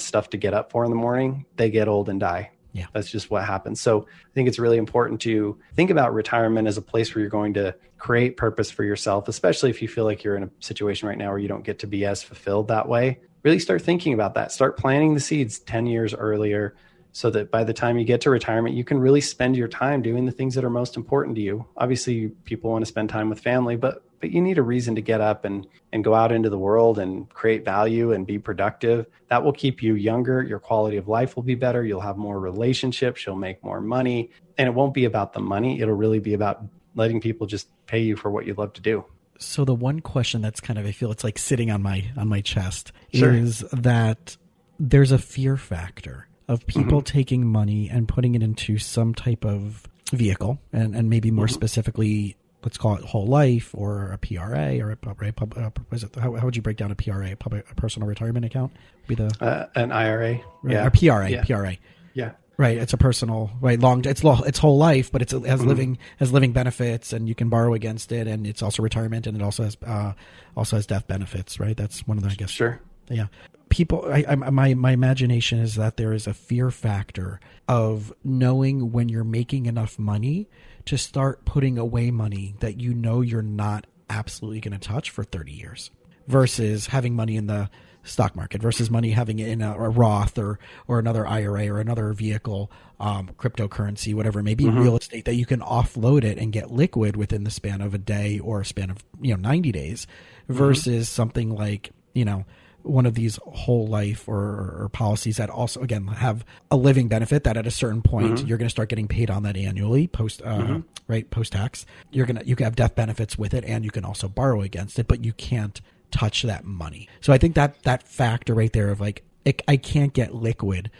stuff to get up for in the morning, they get old and die. Yeah. That's just what happens. So I think it's really important to think about retirement as a place where you're going to create purpose for yourself, especially if you feel like you're in a situation right now where you don't get to be as fulfilled that way. Really start thinking about that. Start planting the seeds 10 years earlier so that by the time you get to retirement, you can really spend your time doing the things that are most important to you. Obviously, people want to spend time with family, but but you need a reason to get up and and go out into the world and create value and be productive. That will keep you younger. Your quality of life will be better. You'll have more relationships. You'll make more money. And it won't be about the money. It'll really be about letting people just pay you for what you love to do. So the one question that's kind of i feel it's like sitting on my on my chest sure. is that there's a fear factor of people mm-hmm. taking money and putting it into some type of vehicle, and, and maybe more mm-hmm. specifically, let's call it whole life or a PRA or a, a, a it, how, how, would you break down a PRA, a, public, a personal retirement account? Be the uh, an IRA, yeah, a PRA, yeah. PRA, yeah. Right, it's a personal right long. It's long, it's whole life, but it's it has mm-hmm. living has living benefits, and you can borrow against it, and it's also retirement, and it also has uh, also has death benefits. Right, that's one of the I guess. Sure. Yeah, people. I, I my my imagination is that there is a fear factor of knowing when you're making enough money to start putting away money that you know you're not absolutely going to touch for 30 years versus having money in the stock market versus money having it in a, a Roth or or another IRA or another vehicle, um, cryptocurrency, whatever, maybe mm-hmm. real estate that you can offload it and get liquid within the span of a day or a span of you know ninety days, mm-hmm. versus mm-hmm. something like you know one of these whole life or, or, policies that also again have a living benefit that at a certain point mm-hmm. you're going to start getting paid on that annually post uh, mm-hmm. right post tax you're going to you can have death benefits with it and you can also borrow against it but you can't touch that money. So I think that that factor right there of like it, I can't get liquid.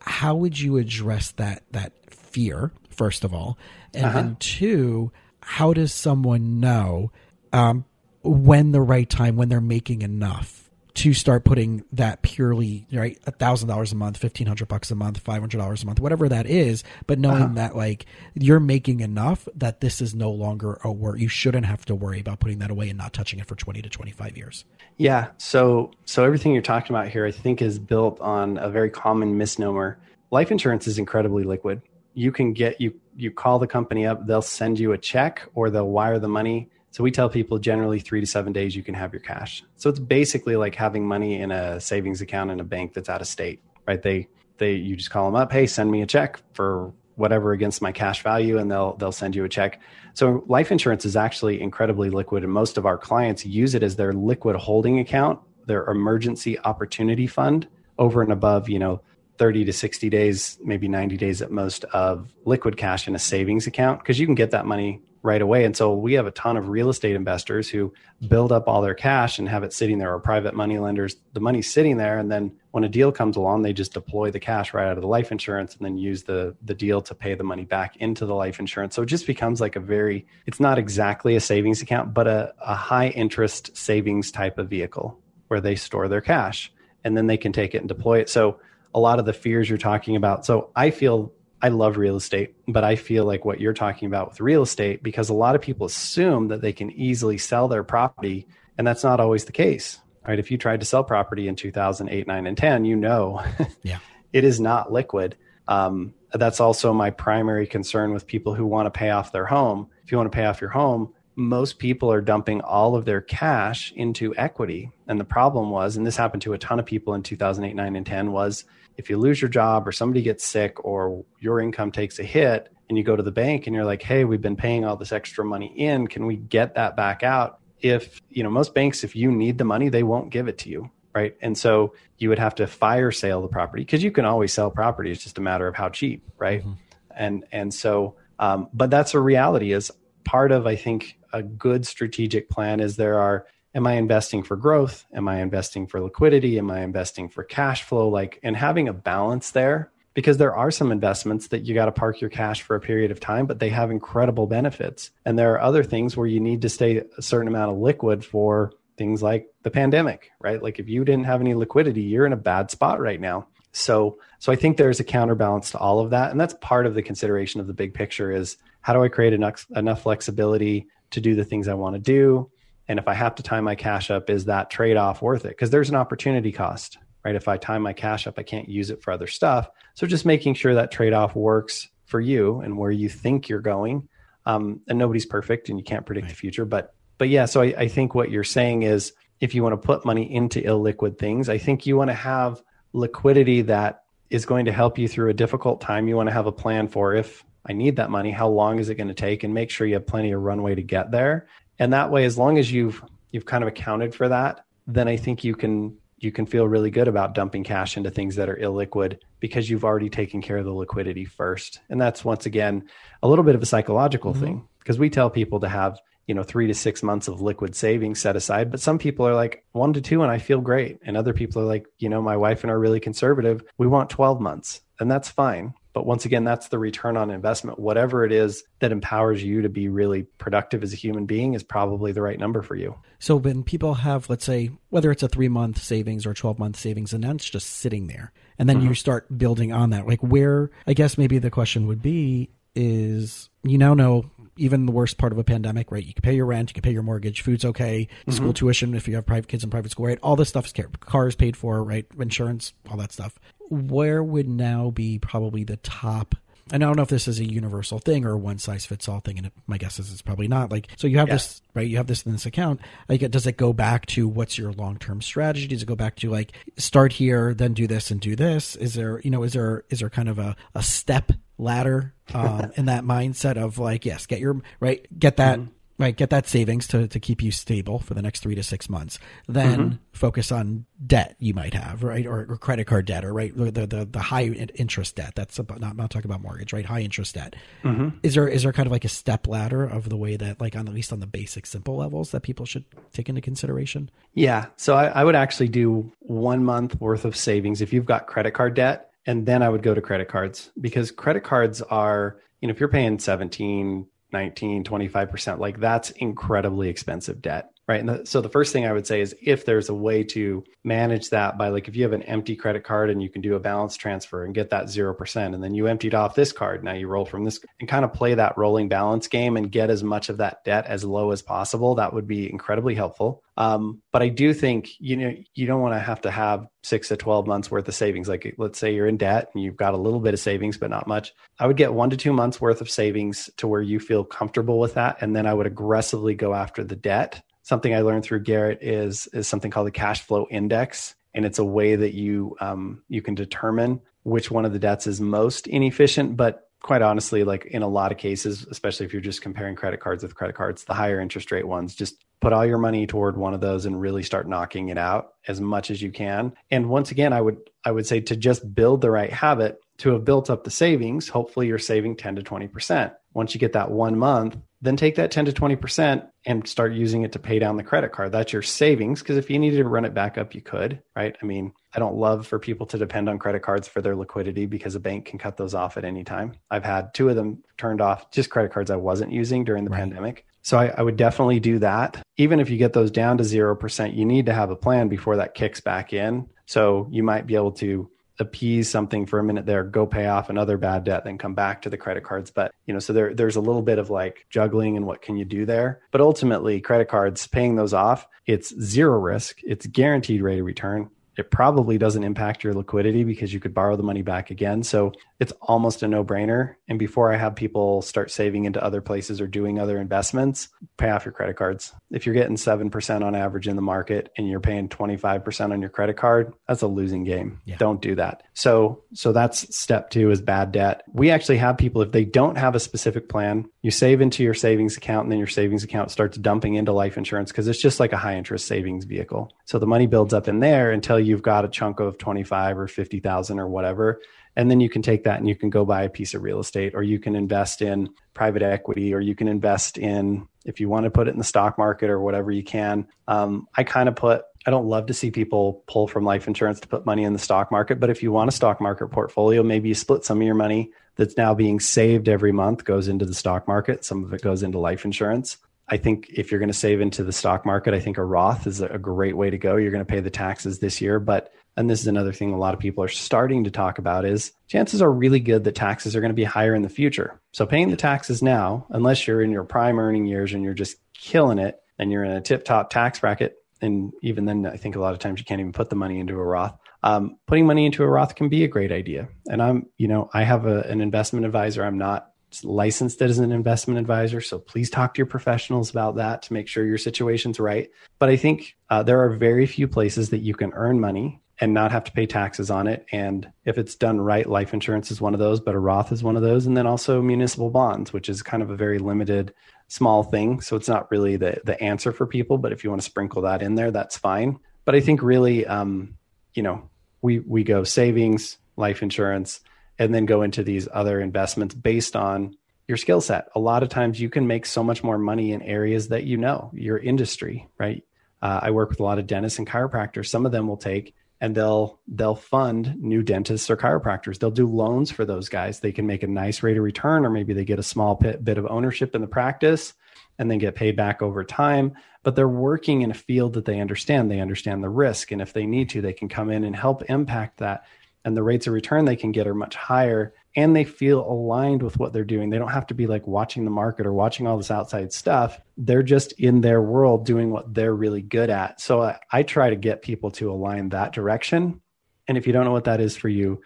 How would you address that that fear first of all, and uh-huh. then two, how does someone know um, when the right time when they're making enough to start putting that purely right a thousand dollars a month fifteen hundred bucks a month five hundred dollars a month whatever that is but knowing uh-huh. that like you're making enough that this is no longer a worry. You shouldn't have to worry about putting that away and not touching it for 20 to 25 years. Yeah. So so everything you're talking about here i think is built on a very common misnomer. Life insurance is incredibly liquid. You can get you you call the company up they'll send you a check or they'll wire the money so we tell people generally three to seven days you can have your cash. So it's basically like having money in a savings account in a bank that's out of state, right? They they you just call them up, hey, send me a check for whatever against my cash value, and they'll they'll send you a check. So life insurance is actually incredibly liquid, and most of our clients use it as their liquid holding account, their emergency opportunity fund, over and above, you know, 30 to 60 days, maybe 90 days at most of liquid cash in a savings account because you can get that money right away. And so we have a ton of real estate investors who build up all their cash and have it sitting there, or private money lenders. The money's sitting there, and then when a deal comes along, they just deploy the cash right out of the life insurance and then use the the deal to pay the money back into the life insurance. So it just becomes like a very it's not exactly a savings account, but a, a high interest savings type of vehicle where they store their cash and then they can take it and deploy it. So a lot of the fears you're talking about. So I feel I love real estate, but I feel like what you're talking about with real estate, because a lot of people assume that they can easily sell their property, and that's not always the case. Right? If you tried to sell property in 2008, 9, and 10, you know, yeah, it is not liquid. Um, that's also my primary concern with people who want to pay off their home. If you want to pay off your home, most people are dumping all of their cash into equity. And the problem was, and this happened to a ton of people in 2008, 9, and 10, was if you lose your job or somebody gets sick or your income takes a hit and you go to the bank and you're like, hey, we've been paying all this extra money in, can we get that back out? If, you know, most banks, if you need the money, they won't give it to you. Right. And so you would have to fire sale the property because you can always sell property. It's just a matter of how cheap. Right. Mm-hmm. And, and so, um, but that's a reality is part of, I think, a good strategic plan is there are am I investing for growth? Am I investing for liquidity? Am I investing for cash flow? Like, and having a balance there because there are some investments that you got to park your cash for a period of time, but they have incredible benefits. And there are other things where you need to stay a certain amount of liquid for things like the pandemic, right? Like if you didn't have any liquidity, you're in a bad spot right now. So, so I think there's a counterbalance to all of that. And that's part of the consideration of the big picture is how do I create enough, enough flexibility to do the things I want to do? And if I have to tie my cash up, is that trade off worth it? Because there's an opportunity cost, right? If I tie my cash up, I can't use it for other stuff. So just making sure that trade off works for you and where you think you're going. Um, and nobody's perfect and you can't predict right. the future. But but yeah, so I, I think what you're saying is if you want to put money into illiquid things, I think you want to have liquidity that is going to help you through a difficult time. You want to have a plan for if I need that money, how long is it going to take, and make sure you have plenty of runway to get there and that way as long as you've you've kind of accounted for that then i think you can you can feel really good about dumping cash into things that are illiquid because you've already taken care of the liquidity first and that's once again a little bit of a psychological mm-hmm. thing because we tell people to have you know three to six months of liquid savings set aside but some people are like one to two and i feel great and other people are like you know my wife and I are really conservative we want 12 months and that's fine. But once again, that's the return on investment. Whatever it is that empowers you to be really productive as a human being is probably the right number for you. So when people have, let's say, whether it's a three month savings or 12 month savings, and then it's just sitting there, and then mm-hmm. you start building on that, like where, I guess maybe the question would be is you now know even the worst part of a pandemic, right? You can pay your rent, you can pay your mortgage, food's okay, mm-hmm. school tuition if you have private kids in private school, right? All this stuff is cars paid for, right? Insurance, all that stuff. Where would now be probably the top? And I don't know if this is a universal thing or a one size fits all thing, and it, my guess is it's probably not. Like, so you have yeah. this, right? You have this in this account. Like, does it go back to what's your long term strategy? Does it go back to like start here, then do this and do this? Is there, you know, is there is there kind of a, a step ladder um, in that mindset of like, yes, get your right, get that. Mm-hmm. Right, get that savings to, to keep you stable for the next three to six months. Then mm-hmm. focus on debt you might have, right, or, or credit card debt, or right, the the, the high interest debt. That's about, not not talking about mortgage, right? High interest debt. Mm-hmm. Is there is there kind of like a step ladder of the way that, like, on at least on the basic simple levels that people should take into consideration? Yeah, so I, I would actually do one month worth of savings if you've got credit card debt and then I would go to credit cards because credit cards are, you know, if you're paying 17, 19, 25%, like that's incredibly expensive debt right? And the, so the first thing I would say is if there's a way to manage that by like if you have an empty credit card and you can do a balance transfer and get that 0% and then you emptied off this card, now you roll from this and kind of play that rolling balance game and get as much of that debt as low as possible, that would be incredibly helpful. Um, but I do think you know you don't want to have to have six to twelve months worth of savings. Like let's say you're in debt and you've got a little bit of savings, but not much. I would get one to two months worth of savings to where you feel comfortable with that, and then I would aggressively go after the debt something I learned through Garrett is is something called the cash flow index, and it's a way that you um, you can determine which one of the debts is most inefficient. But quite honestly, like in a lot of cases, especially if you're just comparing credit cards with credit cards, the higher interest rate ones, just put all your money toward one of those and really start knocking it out as much as you can. And once again, I would I would say to just build the right habit to have built up the savings, hopefully you're saving 10 to 20%. Once you get that one month, then take that 10 to 20% and start using it to pay down the credit card. That's your savings. Because if you needed to run it back up, you could, right? I mean, I don't love for people to depend on credit cards for their liquidity because a bank can cut those off at any time. I've had two of them turned off, just credit cards I wasn't using during the right. pandemic. So I, I, would definitely do that. Even if you get those down to 0%, you need to have a plan before that kicks back in. So you might be able to appease something for a minute there, go pay off another bad debt, then come back to the credit cards. But you know, so there there's a little bit of like juggling and what can you do there. But ultimately, credit cards paying those off, it's zero risk, it's guaranteed rate of return it probably doesn't impact your liquidity because you could borrow the money back again. So it's almost a no brainer. And before I have people start saving into other places or doing other investments, pay off your credit cards. If you're getting 7% on average in the market and you're paying 25% on your credit card, that's a losing game. Yeah. Don't do that. So, so that's step two is bad debt. We actually have people, if they don't have a specific plan, you save into your savings account and then your savings account starts dumping into life insurance because it's just like a high interest savings vehicle. So the money builds up in there until you've got a chunk of 25 or 50,000 or whatever. And then you can take that and you can go buy a piece of real estate or you can invest in private equity or you can invest in, if you want to put it in the stock market or whatever you can. Um, I kind of put, I don't love to see people pull from life insurance to put money in the stock market. But if you want a stock market portfolio, maybe you split some of your money that's now being saved every month goes into the stock market. Some of it goes into life insurance. I think if you're going to save into the stock market, I think a Roth is a great way to go. You're going to pay the taxes this year, but and this is another thing a lot of people are starting to talk about is chances are really good that taxes are going to be higher in the future. So paying the taxes now, unless you're in your prime earning years and you're just killing it and you're in a tip top tax bracket, and even then I think a lot of times you can't even put the money into a Roth. Um, putting money into a Roth can be a great idea. And I'm, you know, I have a, an investment advisor. I'm not licensed as an investment advisor. So please talk to your professionals about that to make sure your situation's right. But I think uh, there are very few places that you can earn money and not have to pay taxes on it. And if it's done right, life insurance is one of those, but a Roth is one of those. And then also municipal bonds, which is kind of a very limited, small thing. So it's not really the, the answer for people. But if you want to sprinkle that in there, that's fine. But I think really, um, you know, we, we go savings, life insurance, and then go into these other investments based on your skill set. A lot of times you can make so much more money in areas that you know, your industry, right? Uh, I work with a lot of dentists and chiropractors. Some of them will take and they'll they'll fund new dentists or chiropractors. They'll do loans for those guys. They can make a nice rate of return, or maybe they get a small bit, bit of ownership in the practice and then get paid back over time. But they're working in a field that they understand. They understand the risk, and if they need to, they can come in and help impact that. And the rates of return they can get are much higher and they feel aligned with what they're doing. They don't have to be like watching the market or watching all this outside stuff. They're just in their world doing what they're really good at. So I, I, try to get people to align that direction. And if you don't know what that is for you,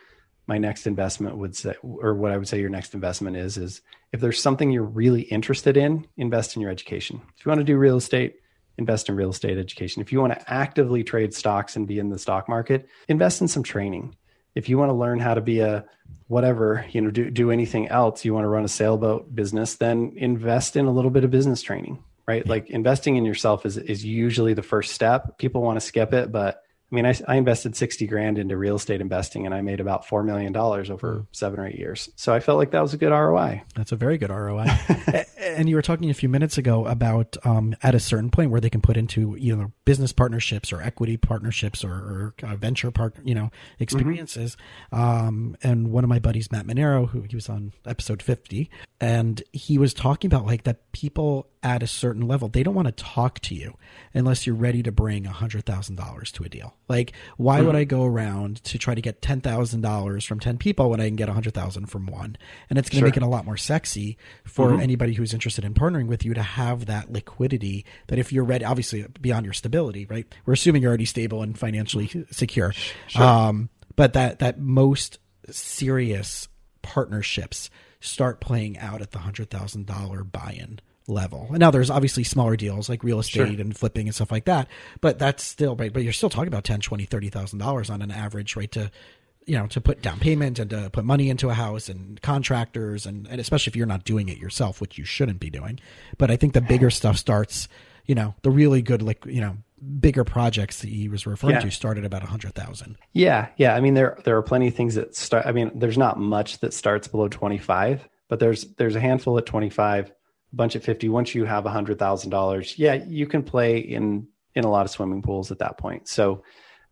my next investment would say, or what I would say your next investment is, is if there's something you're really interested in, invest in your education. If you want to do real estate, invest in real estate education. If you want to actively trade stocks and be in the stock market, invest in some training if you want to learn how to be a whatever, you know, do, do anything else, you want to run a sailboat business, then invest in a little bit of business training, right? Yeah. Like investing in yourself is, is usually the first step. People want to skip it, but I mean, I, I, invested 60 grand into real estate investing and I made about $4 million over hmm. seven or eight years. So I felt like that was a good ROI. That's a very good ROI. and you were talking a few minutes ago about um, at a certain point where they can put into you know business partnerships or equity partnerships or, or uh, venture part, you know, experiences. Mm-hmm. Um, and one of my buddies, Matt Monero, who he was on episode 50, and he was talking about like that people at a certain level, they don't want to talk to you unless you're ready to bring a hundred thousand dollars to a deal. Like, why mm-hmm. would I go around to try to get ten thousand dollars from ten people when I can get a hundred thousand from one? And it's going to sure. make it a lot more sexy for mm-hmm. anybody who's interested in partnering with you to have that liquidity. That if you're ready, obviously beyond your stability, right? We're assuming you're already stable and financially secure. Sure. Um, but that that most serious partnerships start playing out at the hundred thousand dollar buy-in level. And now there's obviously smaller deals like real estate sure. and flipping and stuff like that, but that's still right. But you're still talking about 10, 20, 30,000 dollars on an average, right? To, you know, to put down payment and to put money into a house and contractors and, and especially if you're not doing it yourself, which you shouldn't be doing. But I think the bigger stuff starts, you know, the really good, like, you know, bigger projects that he was referring yeah. to started about a hundred thousand. Yeah. Yeah. I mean, there, there are plenty of things that start, I mean, there's not much that starts below 25, but there's, there's a handful at 25 a bunch at 50 once you have a hundred thousand dollars yeah you can play in in a lot of swimming pools at that point so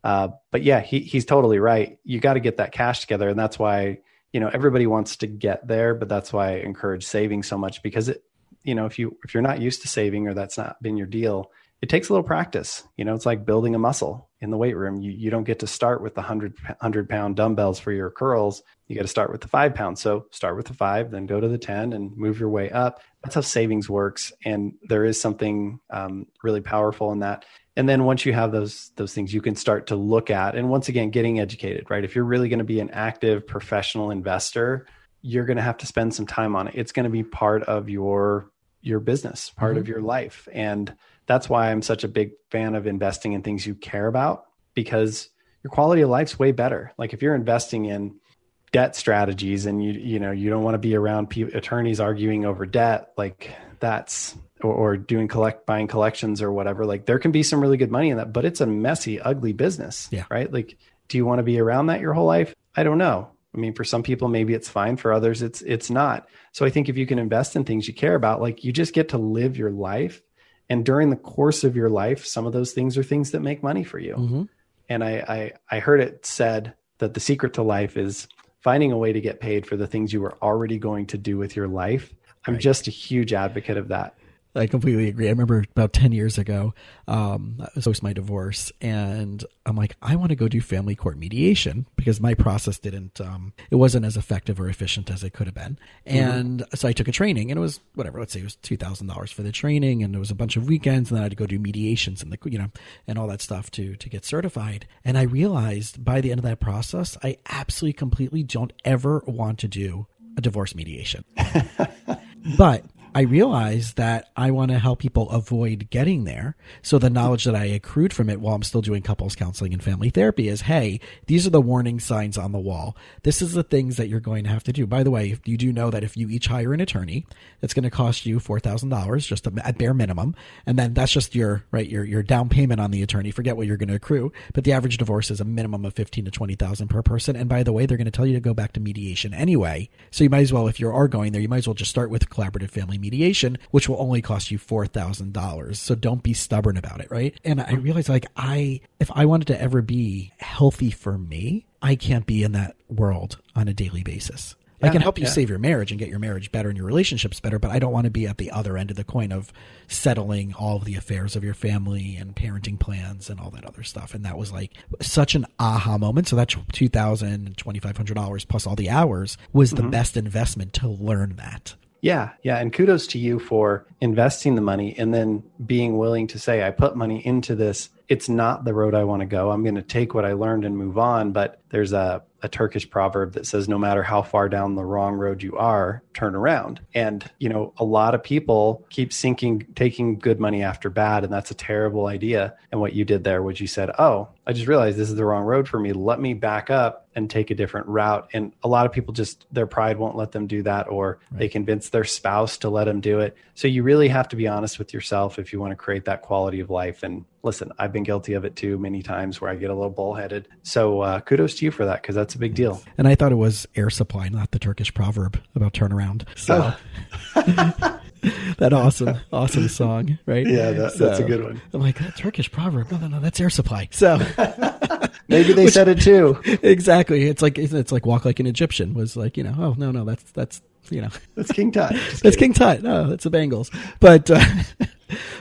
uh, but yeah he, he's totally right. You got to get that cash together and that's why you know everybody wants to get there but that's why i encourage saving so much because it you know if you if you're not used to saving or that's not been your deal it takes a little practice. You know, it's like building a muscle in the weight room. You, you don't get to start with the 100, 100 pound dumbbells for your curls. You got to start with the five pounds. So start with the five, then go to the 10 and move your way up. That's how savings works. And there is something um, really powerful in that. And then once you have those those things, you can start to look at and once again getting educated, right? If you're really going to be an active professional investor, you're going to have to spend some time on it. It's going to be part of your your business, part mm-hmm. of your life. And that's why I'm such a big fan of investing in things you care about because your quality of life's way better. Like if you're investing in debt strategies and you you know you don't want to be around pe- attorneys arguing over debt, like that's or, or doing collect buying collections or whatever. Like there can be some really good money in that, but it's a messy, ugly business. Yeah. Right. Like, do you want to be around that your whole life? I don't know. I mean, for some people, maybe it's fine. For others, it's it's not. So I think if you can invest in things you care about, like you just get to live your life and during the course of your life some of those things are things that make money for you mm-hmm. and I, I i heard it said that the secret to life is finding a way to get paid for the things you were already going to do with your life i'm right. just a huge advocate of that I completely agree. I remember about 10 years ago, um, I was post my divorce and I'm like, I want to go do family court mediation because my process didn't, um, it wasn't as effective or efficient as it could have been. Mm-hmm. And mm-hmm. so I took a training and it was whatever, let's say it was $2,000 for the training and there was a bunch of weekends and then I had to go do mediations and the, you know, and all that stuff to, to get certified. And I realized by the end of that process, I absolutely completely don't ever want to do a divorce mediation. but I realized that I want to help people avoid getting there. So the knowledge that I accrued from it while I'm still doing couples counseling and family therapy is, hey, these are the warning signs on the wall. This is the things that you're going to have to do. By the way, you do know that if you each hire an attorney, it's going to cost you four thousand dollars just at bare minimum, and then that's just your right your your down payment on the attorney. Forget what you're going to accrue, but the average divorce is a minimum of fifteen to twenty thousand per person. And by the way, they're going to tell you to go back to mediation anyway. So you might as well, if you are going there, you might as well just start with collaborative family mediation, which will only cost you $4,000. So don't be stubborn about it, right? And I realized like I, if I wanted to ever be healthy for me, I can't be in that world on a daily basis. I can help you yeah. save your marriage and get your marriage better and your relationships better, but I don't want to be at the other end of the coin of settling all of the affairs of your family and parenting plans and all that other stuff. And that was like such an aha moment. So that two thousand twenty five hundred dollars plus all the hours was Mm-hmm. the best investment to learn that. Yeah, yeah, and kudos to you for investing the money and then being willing to say, I put money into this. It's not the road I want to go. I'm going to take what I learned and move on. But there's a, a Turkish proverb that says, no matter how far down the wrong road you are, turn around. And, you know, a lot of people keep sinking, taking good money after bad. And that's a terrible idea. And what you did there was you said, oh, I just realized this is the wrong road for me. Let me back up and take a different route. And a lot of people just, their pride won't let them do that, or they convince their spouse to let them do it. So you really have to be honest with yourself if you want to create that quality of life. And listen, I've been guilty of it too many times where I get a little bullheaded. So uh, kudos to you for that because that's a big deal. And I thought it was air supply, not the Turkish proverb about turnaround. So that awesome, awesome song, right? Yeah, that- that's a good one. I'm like, that Turkish proverb. No, no, no, that's air supply. So Maybe they said it too. exactly. It's like, it's like walk like an Egyptian was like, you know, oh, no, no, that's, that's, you know, That's King Tut. Just that's kidding. King Tut. No, that's the Bangles. But, uh,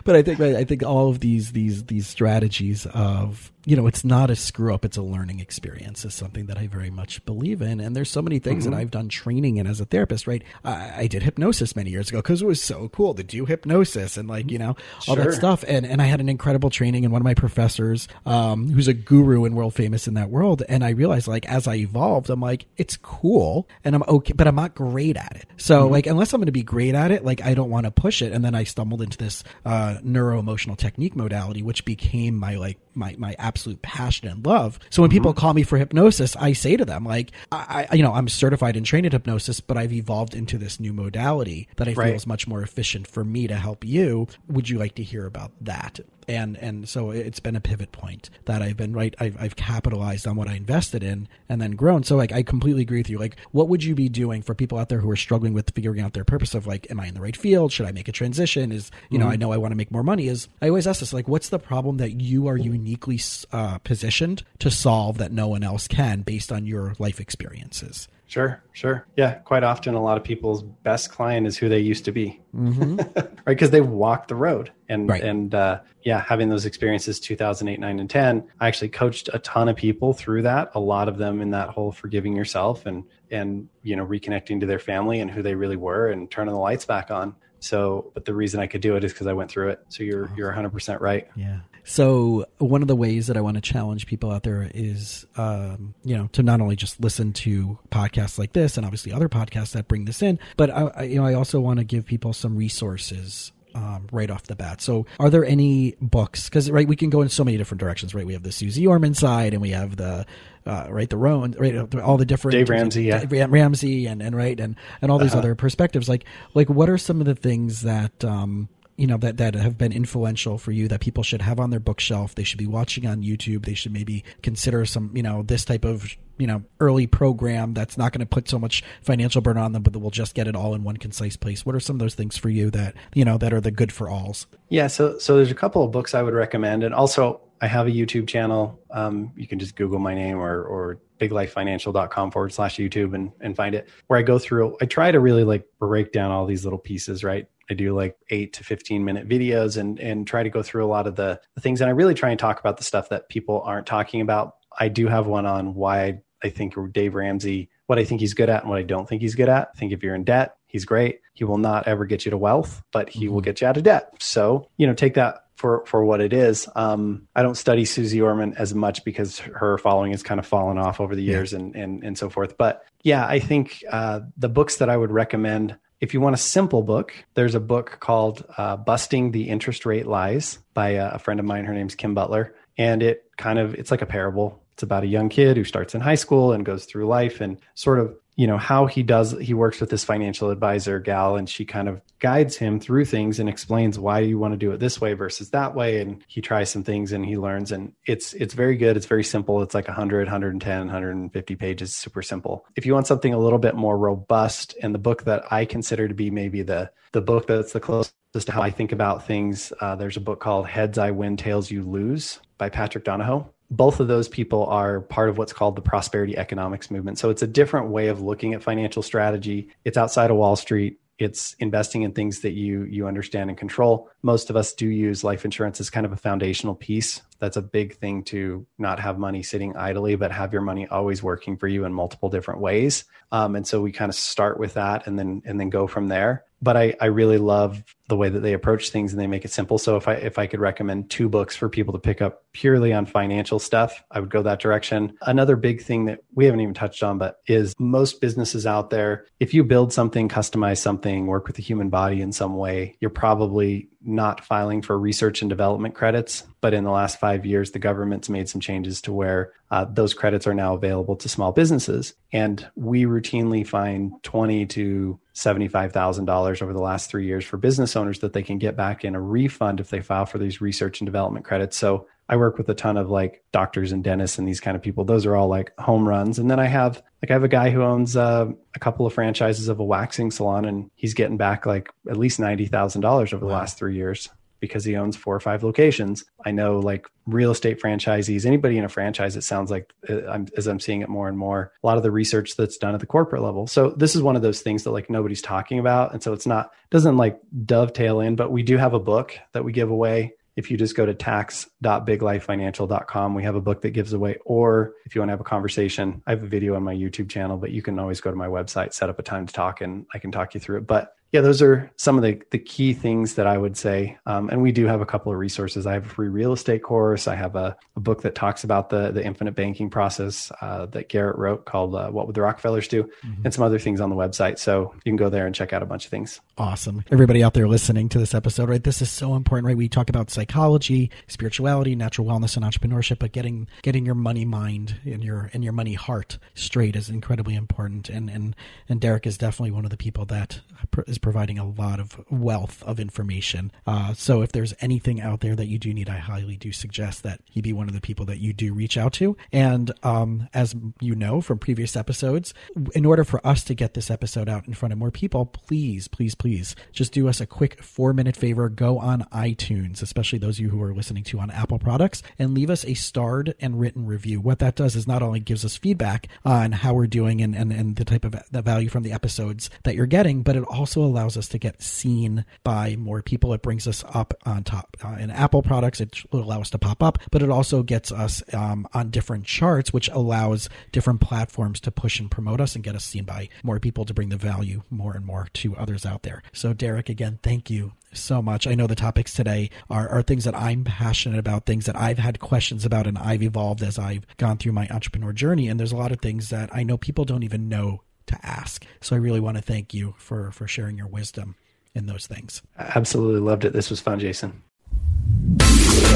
but I think, I think all of these, these, these strategies of, you know, it's not a screw up, it's a learning experience is something that I very much believe in. And there's so many things that I've done training in as a therapist, right? I, I did hypnosis many years ago because it was so cool to do hypnosis and like, you know, all Sure. that stuff. And, and I had an incredible training and one of my professors, um, who's a guru and world famous in that world. And I realized like, as I evolved, I'm like, it's cool and I'm okay, but I'm not great at it. So like, unless I'm going to be great at it, like I don't want to push it. And then I stumbled into this, uh, neuro emotional technique modality, which became my like, my, my absolute passion and love. So when people mm-hmm. call me for hypnosis, I say to them like, I, I, you know, I'm certified and trained in hypnosis, but I've evolved into this new modality that I feel is much more efficient for me to help you. Would you like to hear about that? And and so it's been a pivot point that I've been right. I've, I've capitalized on what I invested in and then grown. So like I completely agree with you. Like, what would you be doing for people out there who are struggling with figuring out their purpose of like, am I in the right field? Should I make a transition? Is you know I know I want to make more money. Is I always ask this like, what's the problem that you are uniquely uh, positioned to solve that no one else can based on your life experiences? Sure, sure. Yeah, quite often a lot of people's best client is who they used to be, right? Because they've walked the road, and Right. and uh, yeah, having those experiences 2008, nine, and ten. I actually coached a ton of people through that. A lot of them in that whole forgiving yourself and and you know reconnecting to their family and who they really were and turning the lights back on. So, but the reason I could do it is because I went through it. So you're you're 100 percent right. Yeah. So one of the ways that I want to challenge people out there is, um, you know, to not only just listen to podcasts like this and obviously other podcasts that bring this in, but I, I you know, I also want to give people some resources. Um, right off the bat. So, are there any books? Because right, we can go in so many different directions. Right, we have the Suze Orman side, and we have the uh, right the Rohn, right, all the different Dave Ramsey, yeah. Ram- Ramsey, and and right, and and all these Uh-huh. other perspectives. Like, like what are some of the things that um, you know that that have been influential for you that people should have on their bookshelf they should be watching on youtube they should maybe consider some you know this type of you know early program that's not going to put so much financial burden on them but will just get it all in one concise place what are some of those things for you that you know that are the good for alls Yeah, so so there's a couple of books I would recommend, and also I have a YouTube channel. Um, you can just Google my name or or biglifefinancial.com forward slash YouTube and and find it where I go through. I try to really like break down all these little pieces, right? I do like eight to fifteen minute videos and and try to go through a lot of the, the things, and I really try and talk about the stuff that people aren't talking about. I do have one on why I, think Dave Ramsey, what I think he's good at and what I don't think he's good at. I think if you're in debt, he's great. He will not ever get you to wealth, but he will get you out of debt. So, you know, take that for for what it is. Um, I don't study Suze Orman as much because her following has kind of fallen off over the years and and and so forth. But yeah, I think uh, the books that I would recommend. If you want a simple book, there's a book called uh, "Busting the Interest Rate Lies" by uh, a friend of mine. Her name's Kim Butler, and it kind of it's like a parable. It's about a young kid who starts in high school and goes through life and sort of you know how he does he works with this financial advisor gal and she kind of guides him through things and explains why you want to do it this way versus that way and he tries some things and he learns and it's it's very good it's very simple it's like 100 110 150 pages super simple. If you want something a little bit more robust and the book that i consider to be maybe the the book that's the closest to how i think about things uh, there's a book called heads i win tails you lose by patrick donohoe both of those people are part of what's called the prosperity economics movement. So it's a different way of looking at financial strategy. It's outside of Wall Street. It's investing in things that you you understand and control. Most of us do use life insurance as kind of a foundational piece. That's a big thing to not have money sitting idly but have your money always working for you in multiple different ways. Um, and so we kind of start with that and then and then go from there. But I, I really love the way that they approach things and they make it simple. So if I if I could recommend two books for people to pick up purely on financial stuff, I would go that direction. Another big thing that we haven't even touched on, but is most businesses out there, if you build something, customize something, work with the human body in some way, you're probably not filing for research and development credits. But in the last five years, the government's made some changes to where uh, those credits are now available to small businesses. And we routinely find twenty to $75,000 over the last three years for business owners that they can get back in a refund if they file for these research and development credits. So I work with a ton of like doctors and dentists and these kind of people. Those are all like home runs. And then I have like I have a guy who owns uh, a couple of franchises of a waxing salon, and he's getting back like at least ninety thousand dollars over the wow. last three years because he owns four or five locations. I know like real estate franchisees, anybody in a franchise, it sounds like uh, I'm, as I'm seeing it more and more, a lot of the research that's done at the corporate level. So this is one of those things that like nobody's talking about. And so it's not, doesn't like dovetail in, but we do have a book that we give away if you just go to tax.biglifefinancial.com, we have a book that gives away. Or if you want to have a conversation, I have a video on my YouTube channel, but you can always go to my website, set up a time to talk, and I can talk you through it. But yeah, those are some of the, the key things that I would say. Um, and we do have a couple of resources. I have a free real estate course. I have a, a book that talks about the, the infinite banking process uh, that Garrett wrote called uh, What Would the Rockefellers Do? Mm-hmm. and some other things on the website. So you can go there and check out a bunch of things. Awesome. Everybody out there listening to this episode, right? This is so important, right? We talk about psychology, spirituality, natural wellness, and entrepreneurship, but getting getting your money mind and your and your money heart straight is incredibly important. And and and Derek is definitely one of the people that is providing a lot of wealth of information. Uh, so if there's anything out there that you do need, I highly do suggest that he be one of the people that you do reach out to. And um, as you know from previous episodes, in order for us to get this episode out in front of more people, please, please, please just do us a quick four minute favor. Go on iTunes, especially those of you who are listening to on Apple products, and leave us a starred and written review. What that does is not only gives us feedback on how we're doing and, and, and the type of the value from the episodes that you're getting, but it also allows us to get seen by more people. It brings us up on top uh, in Apple products. It will allow us to pop up, but it also gets us um, on different charts, which allows different platforms to push and promote us and get us seen by more people to bring the value more and more to others out there. So, Derek, again, thank you so much. I know the topics today are, are things that I'm passionate about, things that I've had questions about, and I've evolved as I've gone through my entrepreneur journey. And there's a lot of things that I know people don't even know to ask. So I really want to thank you for for sharing your wisdom in those things. I Absolutely loved it. This was fun, Jason.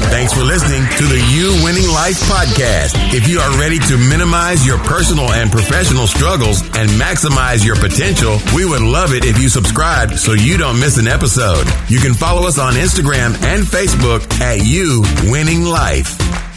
Thanks for listening to the You Winning Life podcast. If you are ready to minimize your personal and professional struggles and maximize your potential, we would love it if you subscribe so you don't miss an episode. You can follow us on Instagram and Facebook at You Winning Life.